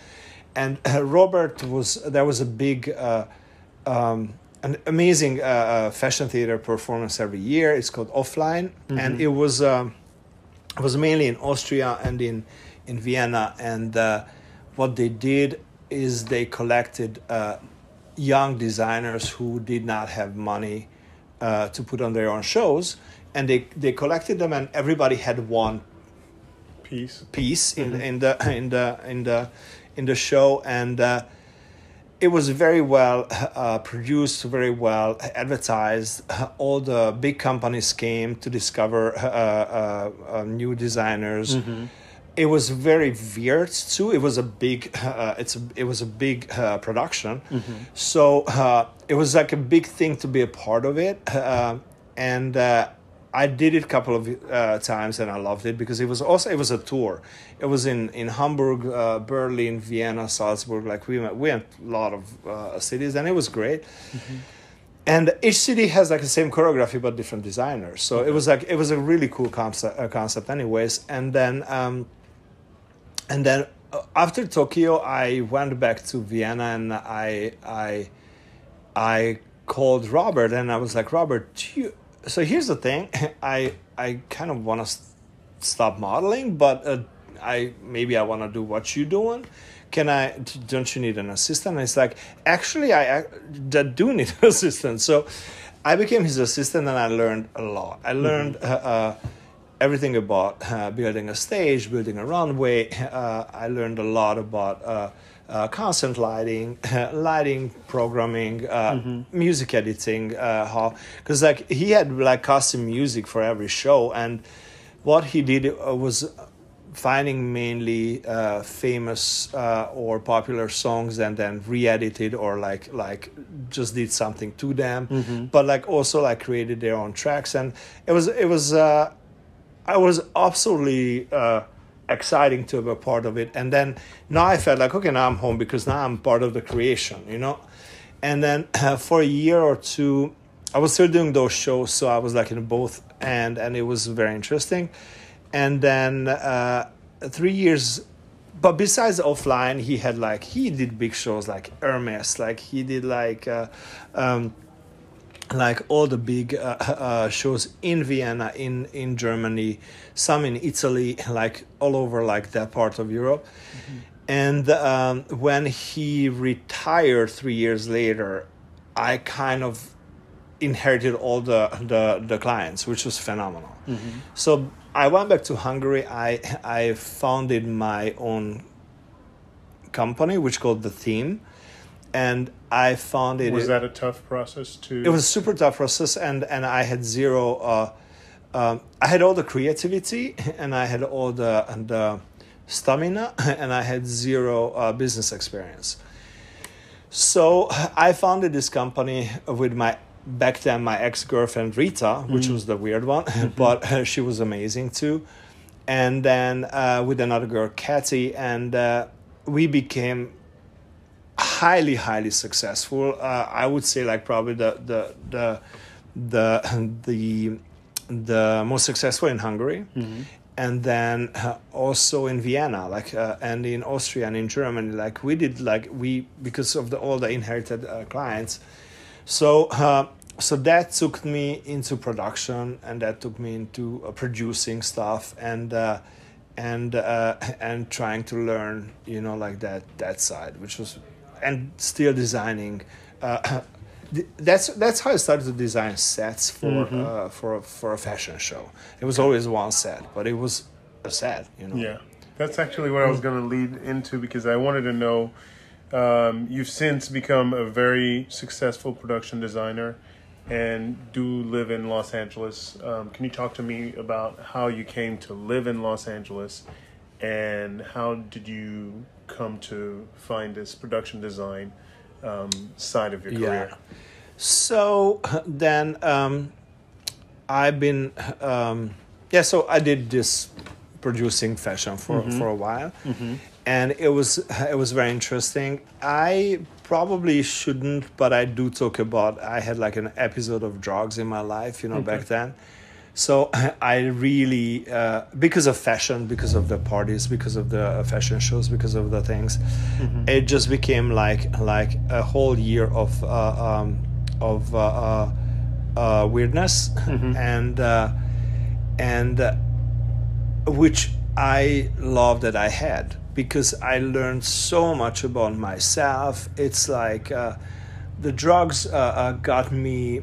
and uh, Robert was there was a big. Uh, um, an amazing uh, uh, fashion theater performance every year. It's called Offline, and it was um, it was mainly in Austria and in in Vienna. And uh, what they did is they collected uh, young designers who did not have money uh, to put on their own shows, and they they collected them, and everybody had one Peace. piece in in the in the in the in the show and uh, it was very well uh, produced very well advertised. All the big companies came to discover uh, uh, uh, new designers it was very weird too it was a big (laughs) uh, it's a, it was a big uh, production so uh, it was like a big thing to be a part of it (laughs) uh, and uh, I did it a couple of uh, times and I loved it because it was also it was a tour. It was in in Hamburg, uh, Berlin, Vienna, Salzburg. Like we went, we went a lot of uh, cities and it was great. And each city has like the same choreography but different designers. So it was like it was a really cool concept, uh, concept anyways. And then um, and then uh, after Tokyo, I went back to Vienna and I I I called Robert and I was like, Robert, do you... so here's the thing, (laughs) I I kind of want to st- stop modeling, but uh, I maybe I want to do what you're doing. Can I? Don't you need an assistant? And it's like actually I, I do need (laughs) an assistant. So I became his assistant and I learned a lot. I learned. Uh, uh, everything about uh, building a stage, building a runway. Uh, I learned a lot about uh, uh, constant lighting, (laughs) lighting programming, uh, music editing. Uh, how because like he had like custom music for every show, and what he did was finding mainly uh, famous uh, or popular songs and then re-edited or like like just did something to them but like also like created their own tracks and it was it was uh, I was absolutely uh, exciting to be a part of it. And then now I felt like, okay, now I'm home because now I'm part of the creation, you know? And then (clears throat) for a year or two, I was still doing those shows. So I was like in both and, and it was very interesting. And then uh, three years but besides offline, he had like he did big shows like Hermes, like he did like. Uh, um, like all the big uh, uh, shows in Vienna, in in Germany, some in Italy, like all over like that part of Europe. Mm-hmm. And um, when he retired three years later, I kind of inherited all the the, the clients, which was phenomenal. Mm-hmm. So I went back to Hungary. I I founded my own company, which called the Theme and I found it. Was that a tough process to? It was a super tough process, and and I had zero. Uh, um, I had all the creativity, (laughs) and I had all the and the stamina, (laughs) and I had zero uh, business experience. So I founded this company with my back then my ex girlfriend Rita, which mm. was the weird one, (laughs) mm-hmm. but uh, she was amazing too. And then uh, with another girl, Kathy, and uh, we became highly highly successful. Uh, i would say like probably the the the the the, the most successful in hungary. Mm-hmm. and then uh, also in vienna like uh, and in austria and in germany like we did like we because of the all the inherited uh, clients. So uh, so that took me into production and that took me into uh, producing stuff and and and trying to learn you know like that that side which was and still designing. Uh, (coughs) that's that's how I started to design sets for mm-hmm. uh, for for a fashion show. It was always one set, but it was a set, you know. Yeah, that's actually what I was going to lead into because I wanted to know. Um, you've since become a very successful production designer and do live in Los Angeles. Um, can you talk to me about how you came to live in Los Angeles and how did you come to find this production design um, side of your career? Yeah. So (laughs) then um, I've been, um, yeah, so I did this producing fashion for, mm-hmm. for a while. Mm-hmm. And it was (laughs) it was very interesting. I probably shouldn't, but I do talk about. I had like an episode of drugs in my life, you know, okay. back then so (laughs) I really, uh, because of fashion, because of the parties, because of the fashion shows, because of the things, mm-hmm. it just became like like a whole year of uh, um, of uh, uh, uh weirdness mm-hmm. (laughs) and uh, and which I love that I had because I learned so much about myself. It's like the drugs got me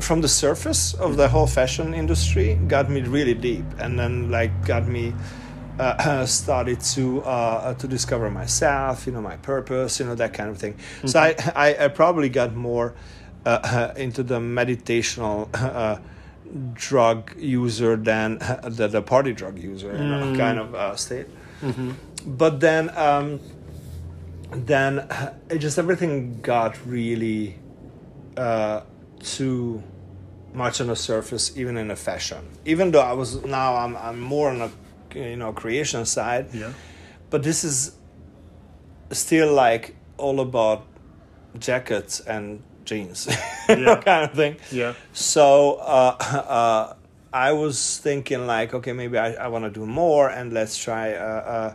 from the surface of the whole fashion industry got me really deep and then like got me uh, (clears throat) started to uh, to discover myself you know my purpose you know that kind of thing mm-hmm. so I, I, I probably got more uh, (clears throat) into the meditational uh, drug user than the, the party drug user mm. know, mm. kind of uh, state mm-hmm. but then um, then it just everything got really uh, too much on the surface, even in a fashion. Even though I was now I'm I'm more on a you know creation side. Yeah. But this is still like all about jackets and jeans, (laughs) yeah. kind of thing. Yeah. So uh, (laughs) uh, I was thinking like, okay, maybe I, I want to do more, and let's try. Uh, uh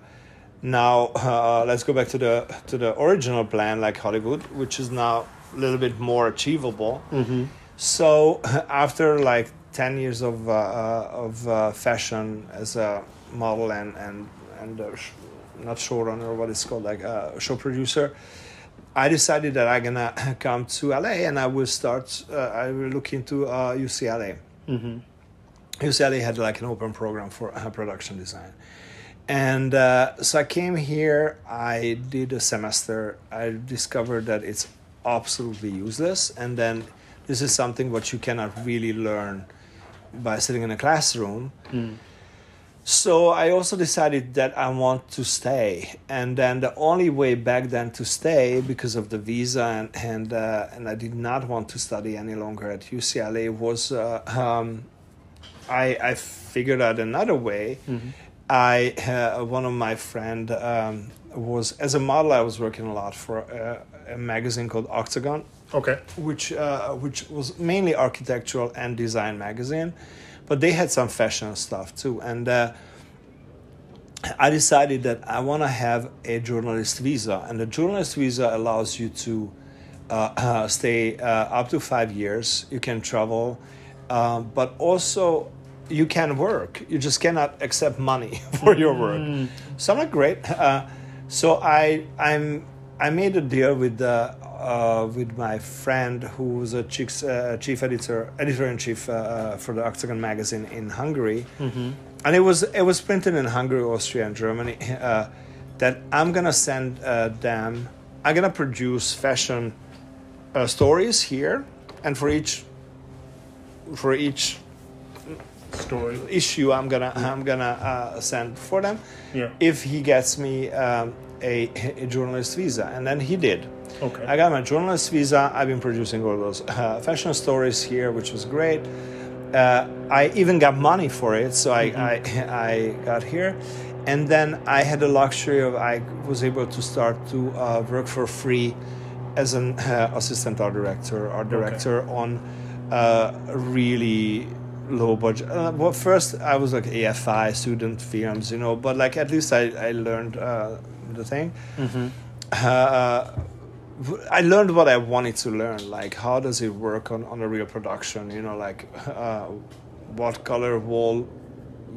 now (laughs) uh, let's go back to the to the original plan, like Hollywood, which is now a little bit more achievable. Mm-hmm. So (laughs) after like ten years of uh, uh, of uh, fashion as a model and and and uh, sh- not showrunner, what it's called, like a show producer. I decided that I'm gonna (laughs) come to LA and I will start. Uh, I will look into UCLA. Uh, mm-hmm. UCLA had like an open program for production design. And uh, so I came here, I did a semester, I discovered that it's absolutely useless and then this is something what you cannot really learn by sitting in a classroom mm. so i also decided that i want to stay and then the only way back then to stay because of the visa and and, uh, and i did not want to study any longer at ucla was uh, um, I, I figured out another way mm-hmm. I uh, one of my friend um, was as a model. I was working a lot for uh, a magazine called Octogon. Okay. Which uh, which was mainly architectural and design magazine, but they had some fashion stuff too. And uh, I decided that I want to have a journalist visa, and the journalist visa allows you to uh, (laughs) stay uh, up to five years. You can travel, um, but also you can work. You just cannot accept money (laughs) for your work. Mm. So I'm like, great. (laughs) Uh, so I I'm I made a deal with the. Uh, with my friend who was a chief, uh, chief editor, editor in chief for the Octogon magazine in Hungary, mm-hmm and it was it was printed in Hungary, Austria, and Germany. Uh, that I'm gonna send uh, them. I'm gonna produce fashion uh, stories here, and for each for each story issue, I'm gonna yeah. I'm gonna uh, send for them. Yeah. If he gets me um, a, a journalist visa, and then he did. Okay. I got my journalist visa. I've been producing all those uh, fashion stories here, which was great uh, I even got money for it, so I, mm-hmm. I, I got here, and then I had the luxury of I was able to start to uh, work for free as an uh, assistant art director, art director okay. on uh, really low budget. Uh, well, first I was like AFI student films, you know, but like at least I I learned uh, the thing. Mm-hmm. I learned what I wanted to learn, like how does it work on, on a real production, you know, like uh, what color wall,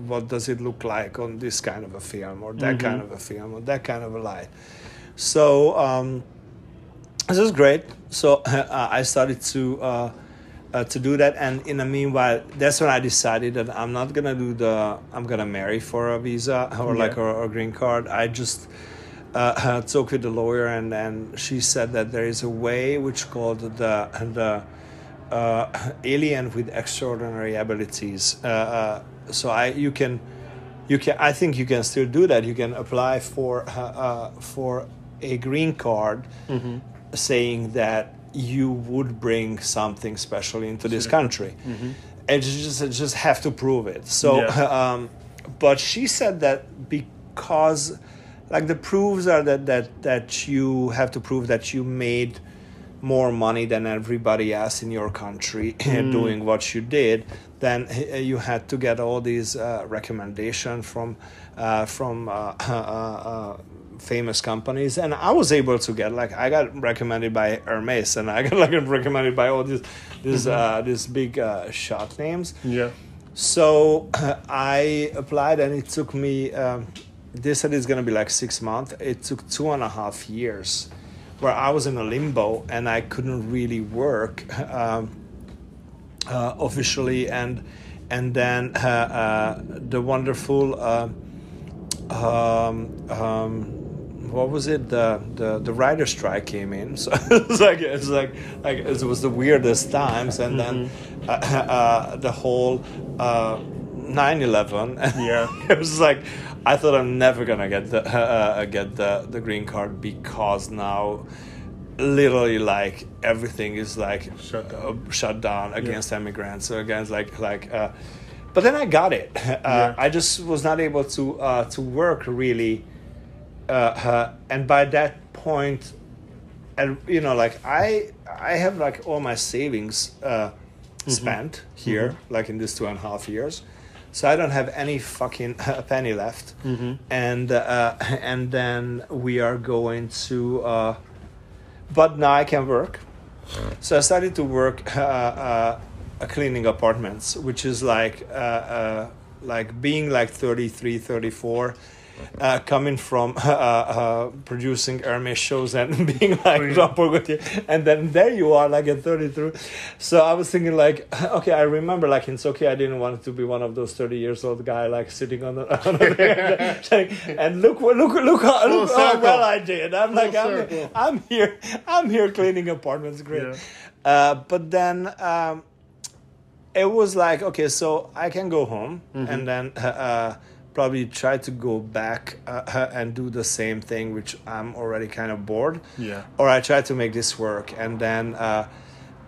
what does it look like on this kind of a film or that mm-hmm. kind of a film or that kind of a light. So um, this is great. So (laughs) uh, I started to uh, uh, to do that, and in the meanwhile, that's when I decided that I'm not gonna do the I'm gonna marry for a visa or yeah. like a, a green card. I just uh, talked with the lawyer, and, and she said that there is a way which called the the uh, alien with extraordinary abilities. Uh, uh, so I you can you can I think you can still do that. You can apply for uh, uh, for a green card, mm-hmm. saying that you would bring something special into this country. Mm-hmm. And just just have to prove it. So, yeah. (laughs) um, but she said that because like the proofs are that that that you have to prove that you made more money than everybody else in your country (clears throat) mm. doing what you did then you had to get all these uh, recommendations from uh, from uh, (laughs) uh, uh, famous companies and i was able to get like i got recommended by hermes and i (laughs) got like recommended by all these these mm-hmm. Uh, these big shot names yeah so (clears throat) i applied and it took me um, they said it's going to be like six months. It took two and a half years where I was in a limbo and I couldn't really work (laughs) um, uh, officially. And, and then uh, uh, the wonderful, uh, um, um, what was it? The, the, the writer strike came in. (laughs) So it's like, it's like, like it was the weirdest times. And then mm-hmm. (laughs) Uh, uh, the whole 9 11. Yeah. it was like, I thought I'm never gonna get the (laughs) uh, get the the green card because now literally like everything is like shut down, uh, shut down against yeah. immigrants so against like like uh, but then I got it (laughs) uh, yeah. I just was not able to uh, to work really uh, and by that point and you know like I I have like all my savings mm-hmm. spent here mm-hmm. like in these two and a half years so I don't have any fucking (laughs) penny left. Mm-hmm. And uh, (laughs) and then we are going to, uh, but now I can work. So I started to work (laughs) uh, uh cleaning apartments, which is like uh, uh, like being like 33, 34 uh, coming from (laughs) uh, uh, producing Hermes shows and (laughs) being like oh, Jean Paul Gaultier, and then there you are, like at 33. So I was thinking, like, (laughs) okay, I remember, like in Sochi, I didn't want to be one of those 30 years old guy, like sitting on the, on the and look, look, look, how, look how well I did. I'm like, I'm, I'm, here, I'm here cleaning apartments, great. Yeah. Uh, but then. Um, it was like okay, so I can go home, mm-hmm. and then uh, probably try to go back uh, and do the same thing, which I'm already kind of bored. Yeah. Or I try to make this work, and then uh,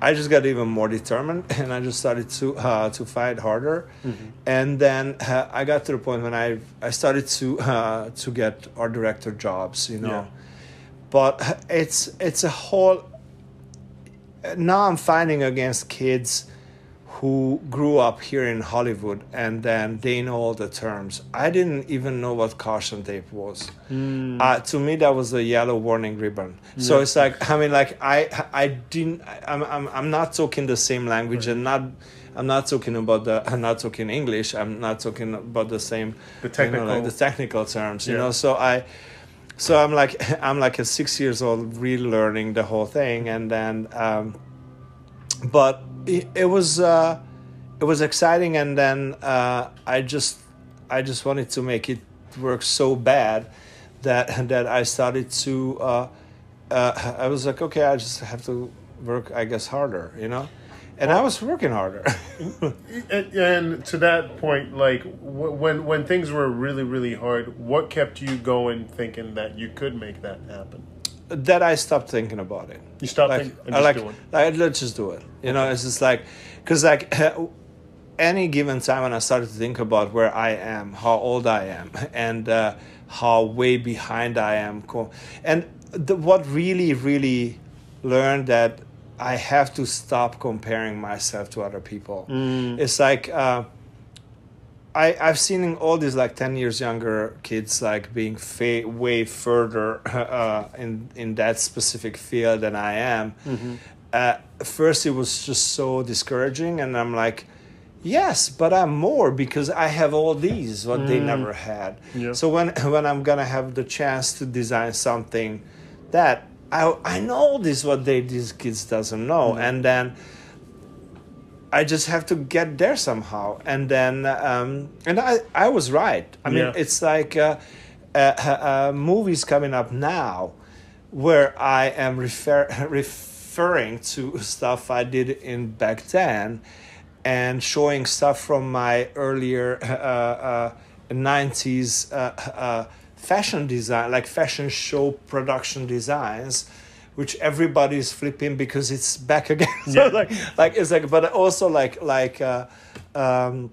I just got even more determined, (laughs) and I just started to uh, to fight harder. Mm-hmm. And then uh, I got to the point when I I started to uh, to get art director jobs, you know. Yeah. But it's it's a whole. Now I'm fighting against kids who grew up here in Hollywood and then they know all the terms. I didn't even know what caution tape was. Mm. Uh, to me, that was a yellow warning ribbon. So it's like I mean, like I I didn't. I'm I'm I'm not talking the same language and not. I'm not talking about the. I'm not talking English. I'm not talking about the same. The you know, technical- like the technical terms. You know, so I. So I'm like (laughs) I'm like a six years old relearning the whole thing, and then, um, but it, was uh, it was exciting, and then uh, I just I just wanted to make it work so bad that (laughs) that I started to uh, uh, I was like okay I just have to work I guess harder you know, and I was working harder. (laughs) And, and to that point, like w- when when things were really really hard, what kept you going, thinking that you could make that happen? That I stopped thinking about it. You stopped like, thinking I just like, doing. like, let's just do it. You know, it's just like, because like (laughs) any given time when I started to think about where I am, how old I am, (laughs) and uh, how way behind I am, and the, what really, really learned that I have to stop comparing myself to other people. It's like. Uh, I, I've seen all these like 10 years younger kids like being fa- way further (laughs) uh, in, in that specific field than I am. Uh, first, it was just so discouraging, and I'm like, yes, but I'm more because I have all these, what they never had. Yeah. So when, (laughs) when I'm gonna have the chance to design something that I, I know this what they these kids doesn't know, and then I just have to get there somehow, and then um, and I I was right. I mean, Yeah. it's like uh, uh, uh, movies coming up now, where I am refer- (laughs) referring to stuff I did in back then, and showing stuff from my earlier (laughs) uh, uh, 90s uh, uh, fashion design, like fashion show production designs, which everybody's flipping because it's back again. (laughs) so Yeah. like, like it's like, but also like like. Uh, um,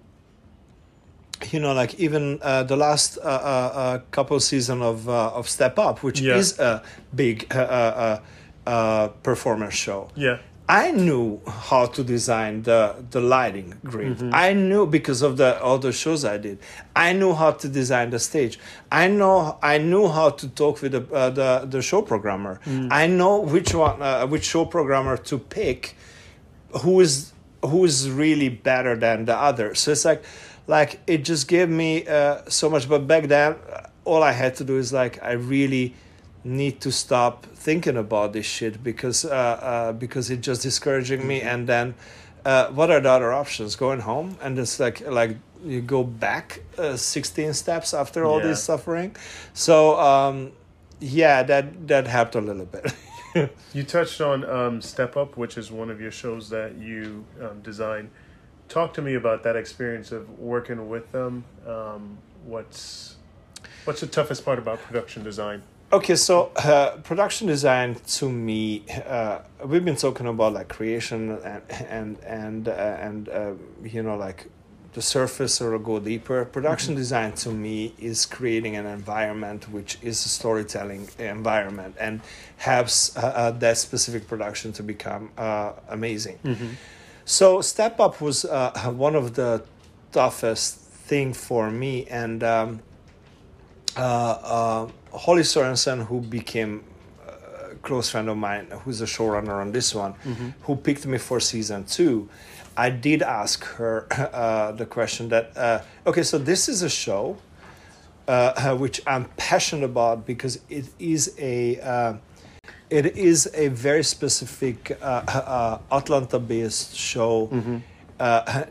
you know, like even uh, the last uh, uh, uh, couple season of uh, of Step Up, which Yeah. is a big uh, uh, uh, uh, performance show. Yeah. I knew how to design the the lighting grid. Mm-hmm. I knew because of the all the shows I did. I knew how to design the stage. I know I knew how to talk with the uh, the, the show programmer. Mm. I know which one uh, which show programmer to pick who is who is really better than the other. So it's like like it just gave me uh, so much. But back then, uh, all I had to do is like I really need to stop thinking about this shit because uh, uh, because it's just discouraging me. And then, uh, what are the other options? Going home and it's like like you go back uh, sixteen steps after all Yeah. this suffering. So um, yeah, that that helped a little bit. (laughs) You touched on um, Step Up, which is one of your shows that you um, designed. Talk to me about that experience of working with them. Um, what's what's the toughest part about production design? Okay, so uh, production design to me, uh, we've been talking about like creation and and and uh, and uh, you know like the surface or go deeper. Production design to me is creating an environment which is a storytelling environment and helps uh, uh, that specific production to become uh, amazing. So Step Up was uh, one of the toughest thing for me and. Um, Holly Sorensen, who became a close friend of mine, who's a showrunner on this one, who picked me for season two, I did ask her (laughs) uh, the question that, uh, okay, so this is a show uh, which I'm passionate about because it is a. Uh, it is a very specific uh, uh, Atlanta-based show. Uh,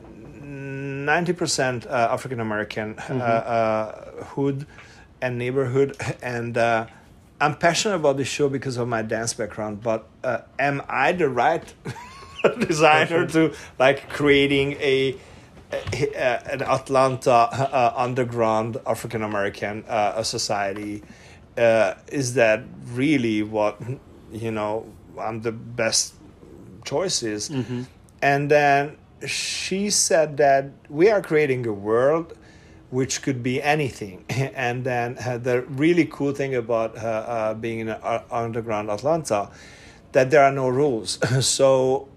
Ninety percent uh, African American uh, uh, hood and neighborhood, (laughs) and uh, I'm passionate about this show because of my dance background. But uh, am I the right (laughs) designer to like creating a, a- a- an Atlanta uh, underground African American uh, society? Uh, is that really what you know? I'm the best choices, and then she said that we are creating a world which could be anything. (laughs) And then uh, the really cool thing about uh, uh, being in underground Atlanta, that there are no rules. (laughs) so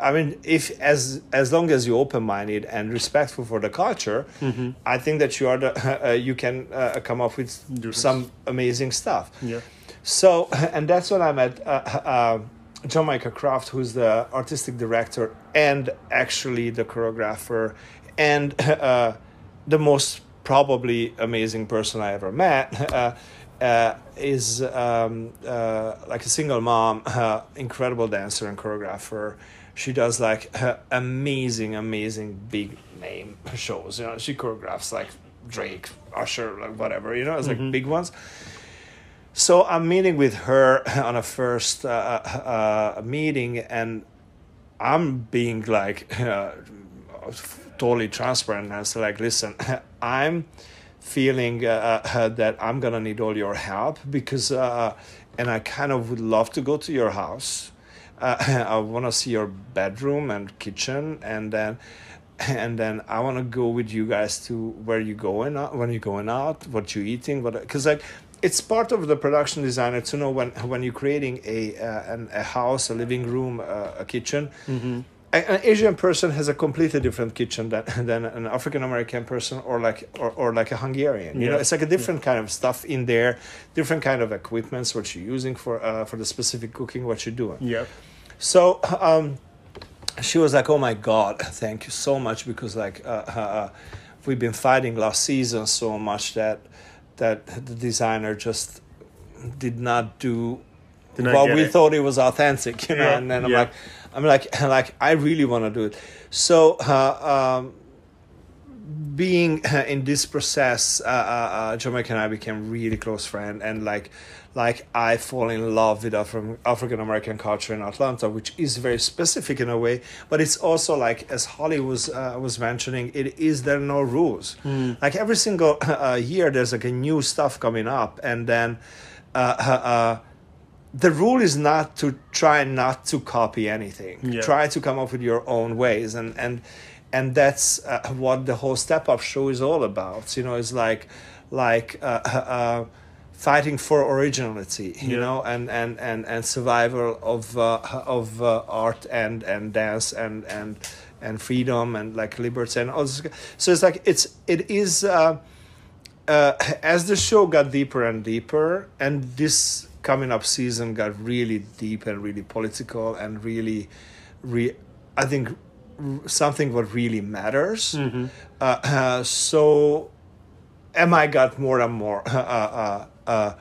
I mean, if as as long as you're open minded and respectful for the culture, Mm-hmm. I think that you are the (laughs) uh, you can uh, come up with some amazing stuff. Yeah. So, and that's when I met uh, uh, John Michael Croft, who's the artistic director and actually the choreographer, and uh, the most probably amazing person I ever met. (laughs) Uh, uh, is um, uh, like a single mom, (laughs) uh, incredible dancer and choreographer. She does like uh, (laughs) amazing, amazing big name shows. You know, she choreographs like Drake, Usher, like whatever. You know, it's like big ones. So I'm meeting with her on a first uh, uh, meeting, and I'm being like uh, totally transparent. I was like, listen, (laughs) I'm feeling uh, uh, that I'm gonna need all your help because, uh, and I kind of would love to go to your house. Uh, (laughs) I want to see your bedroom and kitchen, and then. (laughs) And then I want to go with you guys to where you going out, when you're going out, what you eating, what because like it's part of the production designer to know when when you're creating a uh, an, a house, a living room, uh, a kitchen. A- An Asian person has a completely different kitchen than, (laughs) than an African American person or like or, or like a Hungarian. You know, it's like a different kind of stuff in there, different kind of equipments what you're using for uh, for the specific cooking what you're doing. Yeah. So um, she was like, "Oh my God, thank you so much," because like uh, uh, uh, we've been fighting last season so much that that the designer just did not do Did what we it. thought it was authentic, you know. Yeah, And then I'm yeah. like, I'm like, (laughs) like I really want to do it. So. Uh, um, being in this process, uh, uh, uh, Jamaica and I became really close friend, and like, like I fall in love with Afri- African American culture in Atlanta, which is very specific in a way, but it's also like as Holly was uh, was mentioning, it is there no rules. Like every single (laughs) uh, year, there's like a new stuff coming up, and then. Uh, uh, uh, the rule is not to try not to copy anything. Yeah. Try to come up with your own ways, and and and that's uh, what the whole Step Up show is all about. You know, it's like like uh, uh, fighting for originality. You Yeah. know, and and and and survival of uh, of uh, art and and dance and and and freedom and like liberty and all this. So it's like it's it is. Uh, uh, as the show got deeper and deeper, and this coming up season got really deep and really political and really, re- I think something what really matters. Uh, uh, (clears throat) so, Emma got more and more (laughs) uh, uh, uh,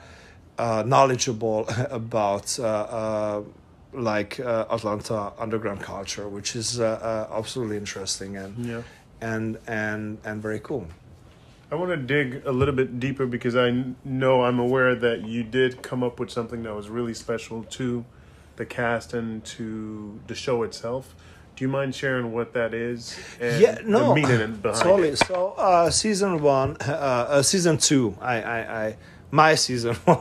uh, knowledgeable (laughs) about. Like uh, Atlanta underground culture, which is absolutely interesting and Yeah. and and and very cool. I want to dig a little bit deeper because I know I'm aware that you did come up with something that was really special to the cast and to the show itself. Do you mind sharing what that is? And yeah, no, the meaning behind totally. it. So, uh, season one, (laughs) uh, uh, season two, I, I, I, my (laughs) season one,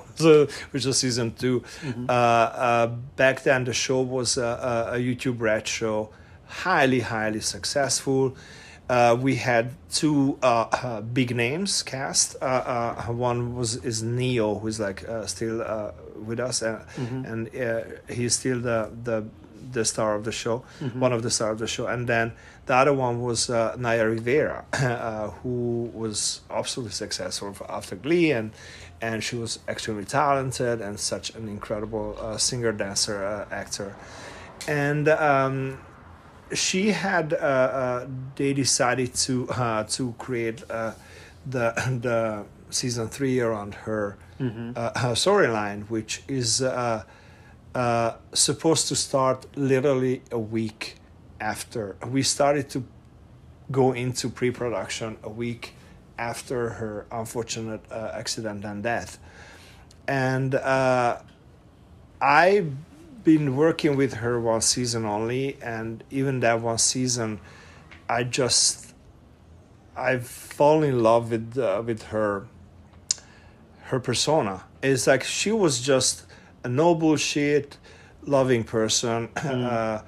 which was season 2 Mm-hmm. Uh, uh, back then, the show was a, a, a YouTube red show, highly, highly successful. Uh, we had two uh, uh, big names cast. Uh, uh, one was is Ne-Yo, who's like uh, still uh, with us, and uh, he's still the the the star of the show, one of the stars of the show, and then the other one was uh, Naya Rivera, (clears throat) uh, who was absolutely successful after Glee, and and she was extremely talented and such an incredible uh, singer, dancer, uh, actor, and. Um, she had uh, uh, they decided to uh, to create uh, the (laughs) the season three around her uh, her storyline, which is uh, uh, supposed to start literally a week after we started to go into pre-production a week after her unfortunate uh, accident and death, and. Uh, I've been working with her one season only, and even that one season, I just I've fallen in love with uh, with her her persona. It's like she was just a no bullshit, loving person. (clears throat) Uh,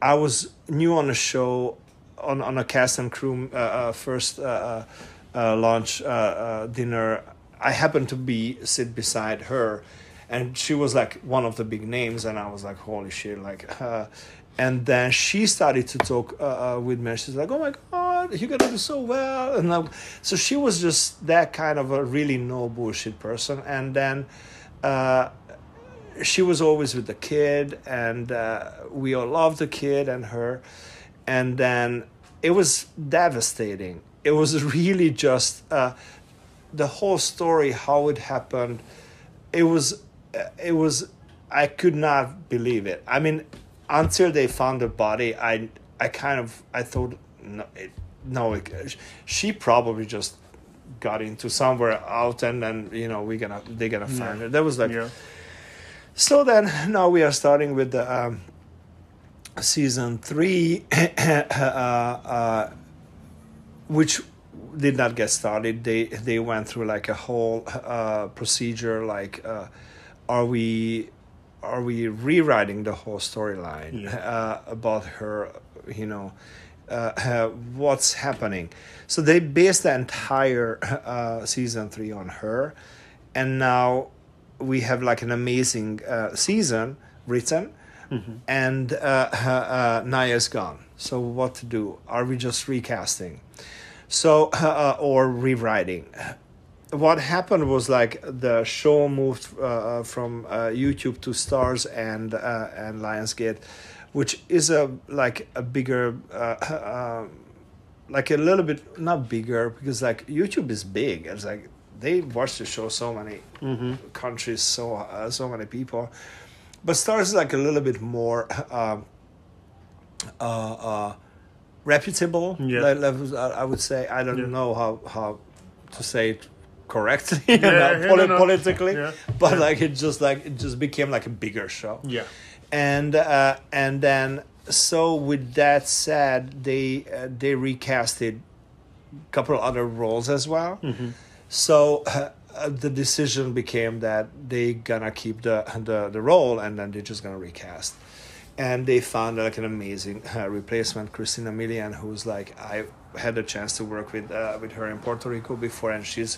I was new on the show, on on a cast and crew uh, uh, first uh, uh, launch dinner. I happened to be sit beside her, and she was like one of the big names, and I was like, holy shit! Like, uh, and then she started to talk uh, uh, with me. She's like, "Oh my God, you're gonna do so well!" And so she was just that kind of a really no bullshit person. And then uh, she was always with the kid, and uh, we all loved the kid and her. And then it was devastating. It was really just uh, the whole story, how it happened. It was, it was. I could not believe it. I mean, until they found the body, I I kind of I thought no, it, no, it, she probably just got into somewhere out, and then you know we're gonna they're gonna find her. That was like. Yeah. So then now we are starting with the um, season three, (clears throat) uh, uh, which did not get started. They they went through like a whole uh, procedure. Like, uh, are we are we rewriting the whole storyline Yeah. uh, about her? You know, uh, uh, what's happening? So they based the entire uh, season three on her, and now we have like an amazing uh, season written, and uh, uh, uh, Naya's gone. So what to do? Are we just recasting? So uh, or rewriting? What happened was like the show moved uh, from uh, YouTube to Starz and uh, and Lionsgate, which is a like a bigger. Uh, uh, (laughs) like a little bit not bigger because like YouTube is big. It's like they watch the show so many countries, so uh, so many people. But Starz is like a little bit more uh, (laughs) uh, uh, reputable. Yeah. le- levels, I I would say. I don't Yeah. know how how to say it correctly, (laughs) Yeah, yeah, poli- politically, Yeah. but Yeah. like it just like it just became like a bigger show Yeah. and uh, and then so with that said they uh, they recasted a couple of other roles as well so uh, uh, the decision became that they gonna keep the the, the role and then they're just gonna recast and they found like an amazing uh, replacement christina milian who's like i had a chance to work with uh, with her in puerto rico before and she's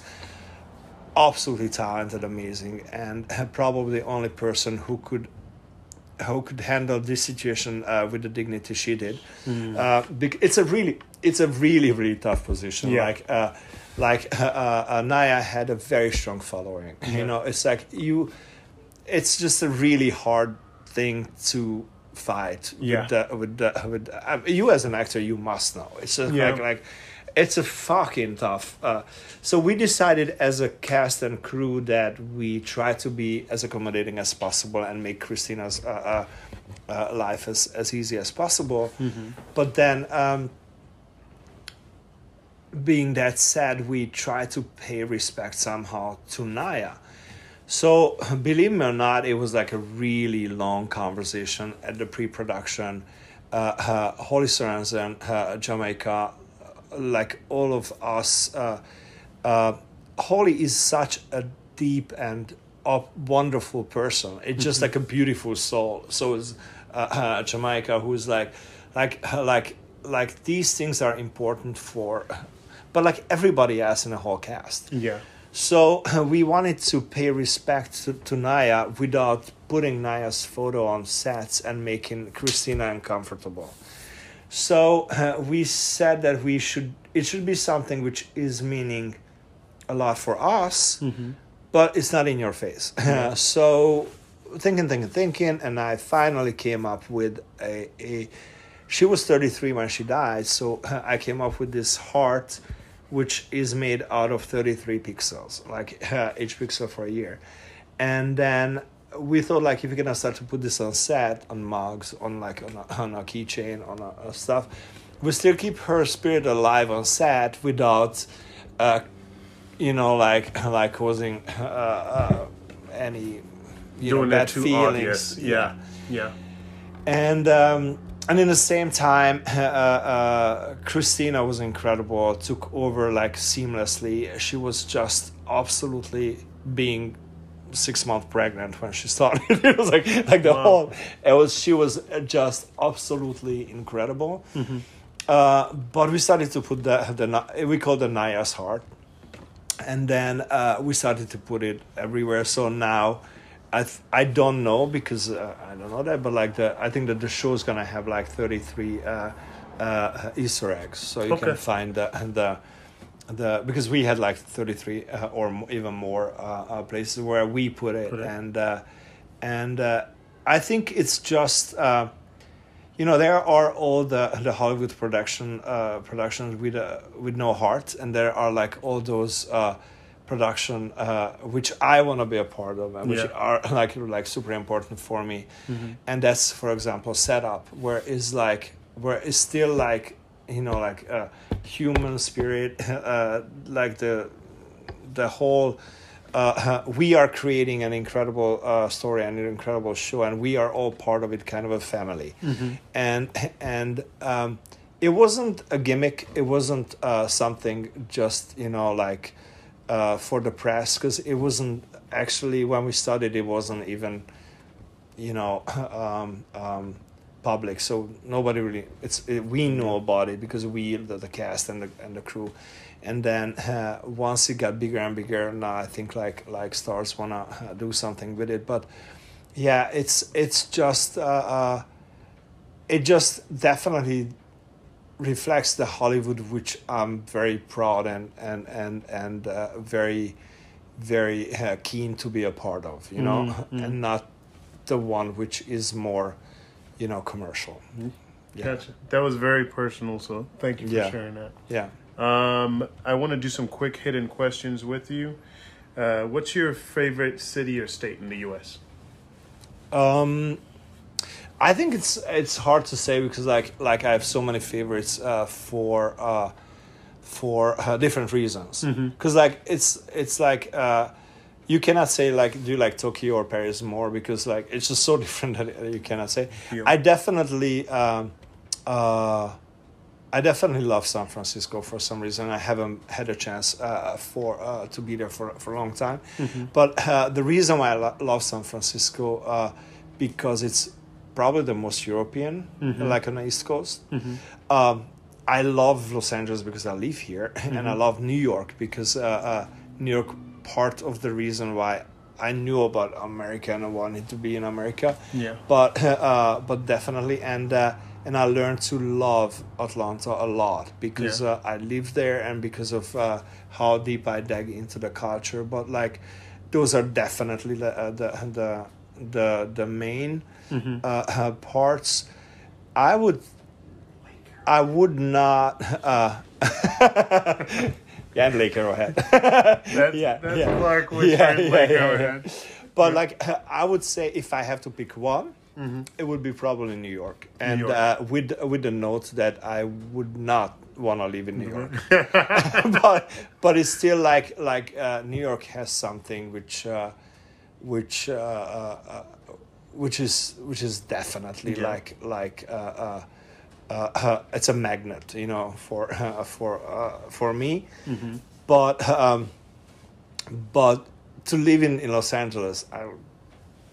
absolutely talented amazing and (laughs) probably the only person who could who could handle this situation uh, with the dignity she did. Uh, it's a really, it's a really, really tough position. Yeah. Like, uh, like (laughs) uh, uh, Naya had a very strong following. You know, it's like you, it's just a really hard thing to fight. Yeah. With the, with the, with the, uh, you as an actor, you must know. It's just Yeah. like like. It's a fucking tough. Uh, so we decided as a cast and crew that we try to be as accommodating as possible and make Christina's uh, uh, uh, life as, as easy as possible. But then, um, being that said, we try to pay respect somehow to Naya. So, believe me or not, it was like a really long conversation at the pre production. Uh, uh, Holly Sorensen, uh, Jamaica, like all of us, uh, uh, Holly is such a deep and up, wonderful person. It's just like a beautiful soul. So is uh, uh, Jamaica, who's like, like, like, like these things are important for, but like everybody else in the whole cast. Yeah. So (clears throat) we wanted to pay respect to, to Naya without putting Naya's photo on sets and making Christina uncomfortable. So uh, we said that we should it should be something which is meaning a lot for us, but it's not in your face. (laughs) so thinking, thinking, thinking, and I finally came up with a, a she was 33 when she died, so (laughs) I came up with this heart which is made out of 33 pixels, like uh, (laughs) each pixel for a year. And then we thought like if we're gonna start to put this on set, on mugs, on like on a, (laughs) on a keychain, on a, a stuff, we still keep her spirit alive on set without, uh, you know, like (laughs) like causing (laughs) uh, uh, any you Doing know bad feelings. obvious. Yeah. Yeah. And um, and in the same time, uh, uh, Christina was incredible. Took over like seamlessly. She was just absolutely being six months pregnant when she started. (laughs) it was like like the Wow. whole. It was she was just absolutely incredible. Uh, but we started to put the the we call the Naya's heart, and then uh, we started to put it everywhere. So now I th- I don't know because uh, I don't know that, but like the I think that the show is gonna have like thirty three uh, uh, Easter eggs, so you Okay. can find the the the because we had like thirty three uh, or even more uh, uh, places where we put it, Put it. and uh, and uh, I think it's just. Uh, you know there are all the the Hollywood production uh, productions with uh, with no heart, and there are like all those uh, production uh, which I want to be a part of, and which Yeah. are (laughs) like like super important for me. And that's for example Step Up, where is like where is still like you know like uh, human spirit, (laughs) uh, like the the whole uh, (laughs) we are creating an incredible uh, story and an incredible show, and we are all part of it, kind of a family. And (laughs) and um, it wasn't a gimmick. It wasn't uh, something just you know like uh, for the press because it wasn't actually when we started. It wasn't even you know um, um, public so nobody really it's it, we know about it because we the, the cast and the and the crew. And then uh, once it got bigger and bigger now i think like like Starz want to uh, do something with it. But yeah it's it's just uh, uh, it just definitely reflects the hollywood which i'm very proud and and and and uh, very very uh, keen to be a part of you know? Mhm, and not the one which is more you know commercial yeah Gotcha. That was very personal, so thank you for Yeah. sharing that. yeah Um, I want to do some quick hidden questions with you. Uh, what's your favorite city or state in the U.S.? Um, I think it's it's hard to say because like like I have so many favorites uh, for uh, for uh, different reasons. Because like it's it's like uh, you cannot say like do you like Tokyo or Paris more because like it's just so (laughs) different that you cannot say. Yeah. I definitely. Um, uh, I definitely love San Francisco for some reason. I haven't had a chance uh, for uh, to be there for, for a long time, but uh, the reason why I lo- love San Francisco uh, because it's probably the most European, like on the East Coast. Um, I love Los Angeles because I live here, (laughs) and I love New York because uh, uh, New York. Part of the reason why I knew about America and I wanted to be in America Yeah. but (laughs) uh, but definitely and uh, and I learned to love Atlanta a lot because Yeah. uh, I lived there and because of uh, how deep I dug into the culture. But like, those are definitely the uh, the the the the main uh, uh, parts. I would I would not. (laughs) Uh, yeah, and Laker ahead. That's, (laughs) Yeah, that's yeah. Clark with Yeah, yeah, yeah, yeah, yeah. yeah. But like, I would say if I have to pick one, it would be probably New York, and York. Uh, with with the note that I would not want to live in New York. (laughs) (laughs) but but it's still like like uh, New York has something which uh, which uh, uh, uh, which is which is definitely Yeah. like like. Uh, (laughs) it's a magnet, you know, for uh, (laughs) for uh, for me. But um, but to live in, in Los Angeles, I would-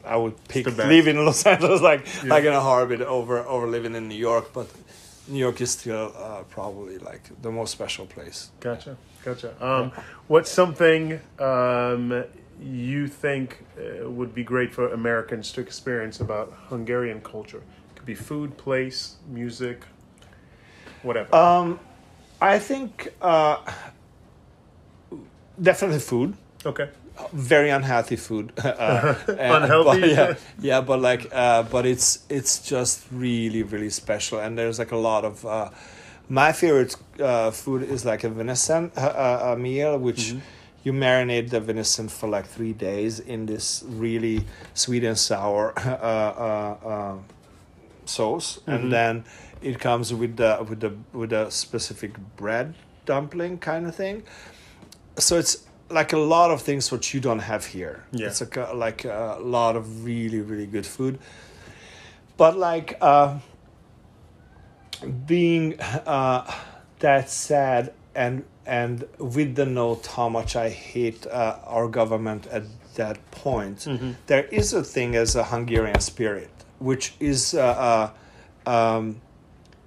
I would pick live in Los (laughs) Angeles like Yeah. like in a heartbeat over over living in New York. But New York is still uh, probably like the most special place. Gotcha, gotcha. Um, what's something um, you think uh, would be great for Americans to experience about Hungarian culture? Be food, place, music, whatever. Um, I think uh, definitely food. okay. very unhealthy food. (laughs) uh, (laughs) Unhealthy? but yeah, yeah, but like, uh, but it's it's just really really special, and there's like a lot of. Uh, my favorite uh, food is like a venison uh, uh, a meal, which you marinate the venison for like three days in this really sweet and sour (laughs) uh, uh, uh, sauce, and then it comes with the with the with a specific bread dumpling kind of thing. So it's like a lot of things what you don't have here. Yeah. It's like a, like a lot of really really good food, but like uh, being uh, that sad and and with the note how much I hate uh, our government at that point, there is a thing as a Hungarian spirit, which is uh, uh, um,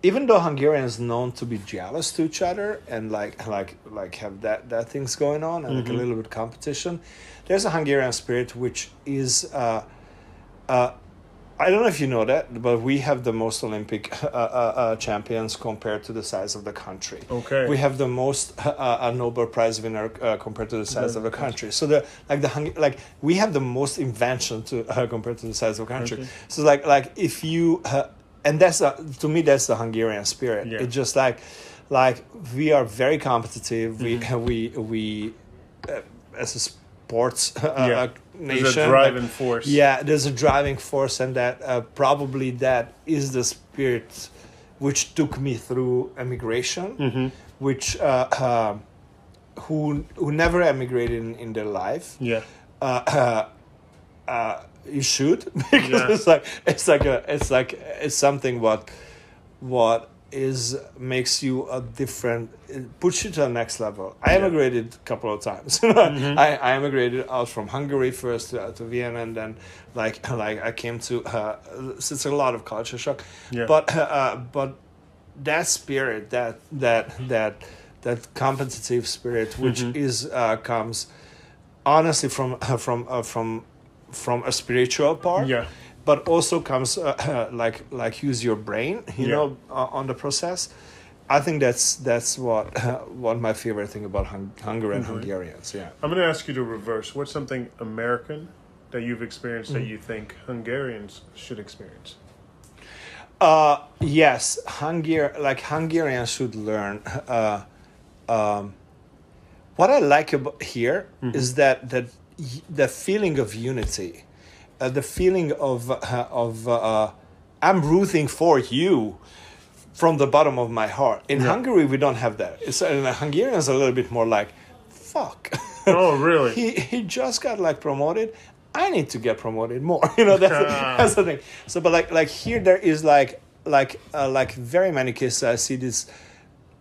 even though Hungarians known to be jealous to each other and like like like have that that things going on and like a little bit competition, there's a Hungarian spirit which is. Uh, uh, I don't know if you know that, but we have the most Olympic (laughs) uh, uh, uh, champions compared to the size of the country. Okay. We have the most (laughs) uh, uh, Nobel Prize winner uh, compared to the size of the country. So the like the like we have the most invention to (laughs) uh, compared to the size of the country. Okay. So like like if you uh, and that's uh, to me that's the Hungarian spirit. Yeah. It's just like like we are very competitive. We Mm-hmm. we we uh, as a sports uh, Yeah. Nation. There's a driving force. yeah, there's a driving force, and that uh, probably that is the spirit which took me through emigration, Mm-hmm. which uh, uh, who who never emigrated in, in their life. Yeah. Uh, uh, uh, you should (laughs) because Yeah. it's like it's like a it's like it's something what what is makes you a different it puts you to the next level. I Yeah. Mm-hmm. emigrated a couple of times. (laughs) I, I emigrated out from Hungary first to, to Vienna, and then like (laughs) like I came to. Uh, it's a lot of culture shock, Yeah. but uh, but that spirit, that that that that competitive spirit, which Mm-hmm. is uh, comes honestly from from uh, from from a spiritual part Yeah. But also comes uh, (laughs) like like use your brain you Yeah. know uh, on the process i think that's that's what (laughs) what my favorite thing about Hung- Hungary and hungarians yeah I'm going to ask you to reverse. What's something American that you've experienced Mm. that you think Hungarians should experience? Uh, yes, Hungar like Hungarians should learn. (laughs) Uh, um, what I like about here is that that y- the feeling of unity, uh, the feeling of uh, of uh, I'm rooting for you from the bottom of my heart. In Hungary, we don't have that. It's and Hungarians are a little bit more like, fuck. Oh, really? (laughs) he he just got like promoted. I need to get promoted more. (laughs) You know that's Ah. (laughs) that's the thing. So, but like like here there is like like uh, like very many cases I see this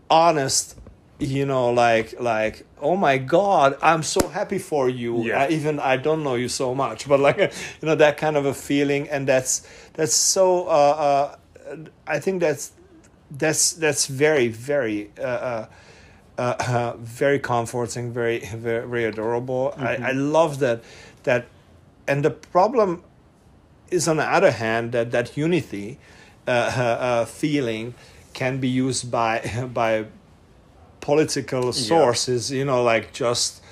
honest. You know, like like oh my god, I'm so happy for you. Yeah. I, even I don't know you so much, but like (laughs) you know that kind of a feeling, and that's that's so. Uh, uh, I think that's that's that's very very. Uh, uh, uh, uh, very comforting, very very, very adorable. I, I love that that, and the problem is on the other hand that that unity uh, feeling can be used by (laughs) by political sources. You know, like just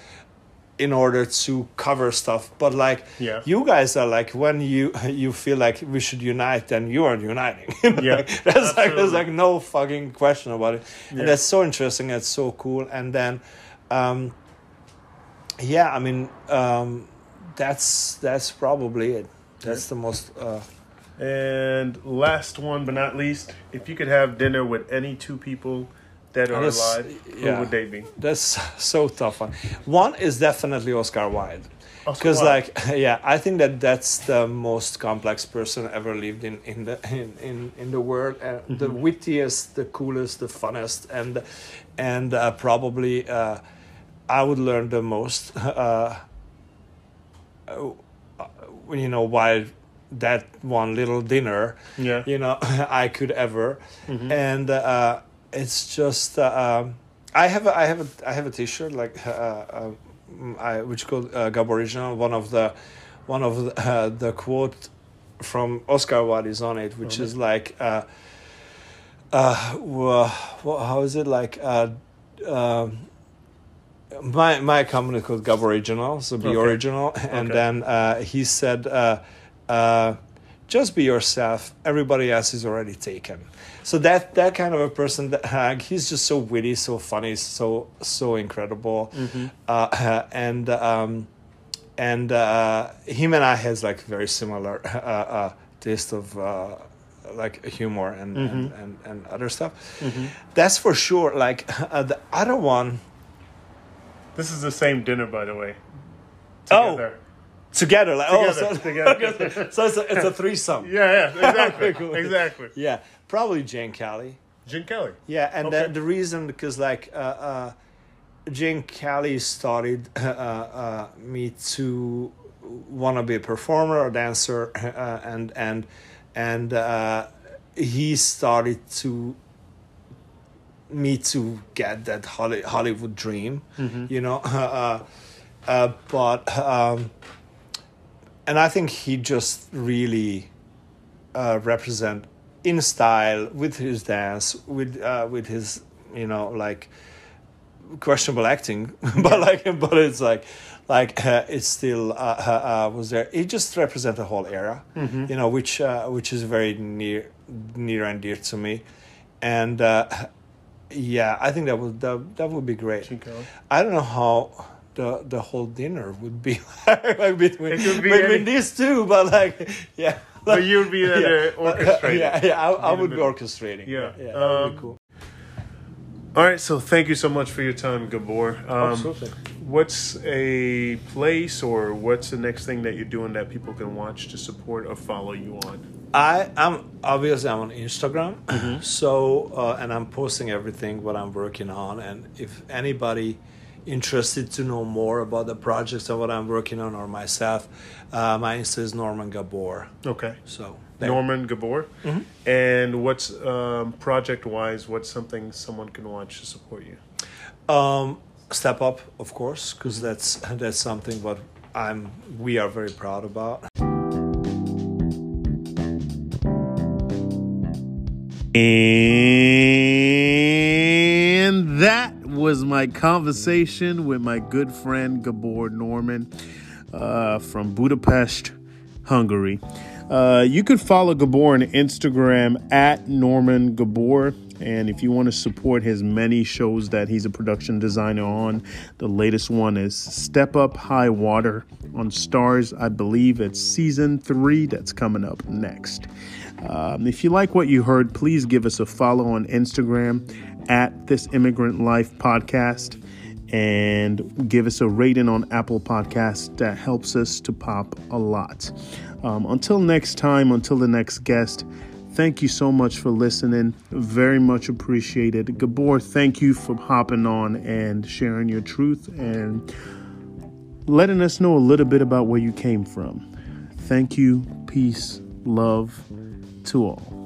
in order to cover stuff. But like Yeah. you guys are like when you (laughs) you feel like we should unite, then you are uniting. (laughs) Yeah, Like, that's like there's like no fucking question about it. Yeah. And that's so interesting. It's so cool. And then, um, yeah, I mean, um, that's that's probably it. That's the most. Uh, And last one but not least, if you could have dinner with any two people dead or alive, who would they be? that's (laughs) so tough one. One is definitely Oscar Wilde. Because like (laughs) yeah, I think that that's the most complex person ever lived in in the in in, in the world. Uh, The wittiest, the coolest, the funnest, and and uh, probably uh, I would learn the most. (laughs) Uh, uh, you know why that one little dinner Yeah. you know I could ever, and uh, it's just uh, um, I have a, I have a I have a T-shirt like uh, uh, I which called uh, Gab Original. One of the one of the, uh, the quote from Oscar Wilde is on it, which is like. Uh, uh, well, how is it like? Uh, um, my my company called Gab Original, so be Okay. original, (laughs) and Okay. then uh, he said, uh, uh, "Just be yourself. Everybody else is already taken." So that that kind of a person, that, uh, he's just so witty, so funny, so so incredible, uh, and um, and uh, him and I has like very similar uh, uh, taste of. Uh, like humor and, and, and, and other stuff. That's for sure. Like (laughs) uh, the other one, This is the same dinner, by the way. Oh. Together. together like Together, oh so, (laughs) together. (laughs) so it's a, it's a threesome Yeah, yeah, exactly, Cool. exactly. yeah probably Gene Kelly Gene Kelly. yeah and Okay. the, the reason because like uh, uh, Gene Kelly started (laughs) uh, uh, me to want to be a performer a dancer (laughs) uh, and and and uh, he started to me to get that Hollywood dream, you know. (laughs) Uh, uh, but um, and I think he just really uh, represent in style with his dance, with uh, with his you know like questionable acting, (laughs) but like but it's like like uh, it's still uh, uh, uh, was there. It just represents a whole era, you know, which uh, which is very near near and dear to me, and uh, yeah, I think that would that, that would be great. Chico. I don't know how the the whole dinner would be (laughs) like between, be between any- these two, but like yeah. But you would be there (laughs) yeah, orchestrating. Yeah, yeah, I, I would be orchestrating. Yeah. yeah, that would Um, be cool. All right, so thank you so much for your time, Gabor. Um, Absolutely. What's a place or what's the next thing that you're doing that people can watch to support or follow you on? I am obviously I'm on Instagram, Mm-hmm. so uh, and I'm posting everything what I'm working on. And if anybody interested to know more about the projects and what I'm working on or myself, uh, my Insta is Norman Gabor. Okay. So there. Norman Gabor. And what's um, project wise, what's something someone can watch to support you? Um, step up, of course, because that's that's something what I'm we are very proud about. And that was my conversation with my good friend Gabor Norman uh, from Budapest, Hungary. Uh, you could follow Gabor on Instagram at Norman Gabor. And if you want to support his many shows that he's a production designer on, the latest one is Step Up High Water on Starz. I believe it's season three that's coming up next. Um, if you like what you heard, please give us a follow on Instagram at This Immigrant Life Podcast and give us a rating on Apple Podcast. That helps us to pop a lot. Um, until next time, until the next guest, thank you so much for listening. Very much appreciated. Gabor, thank you for hopping on and sharing your truth and letting us know a little bit about where you came from. Thank you. Peace, love to all.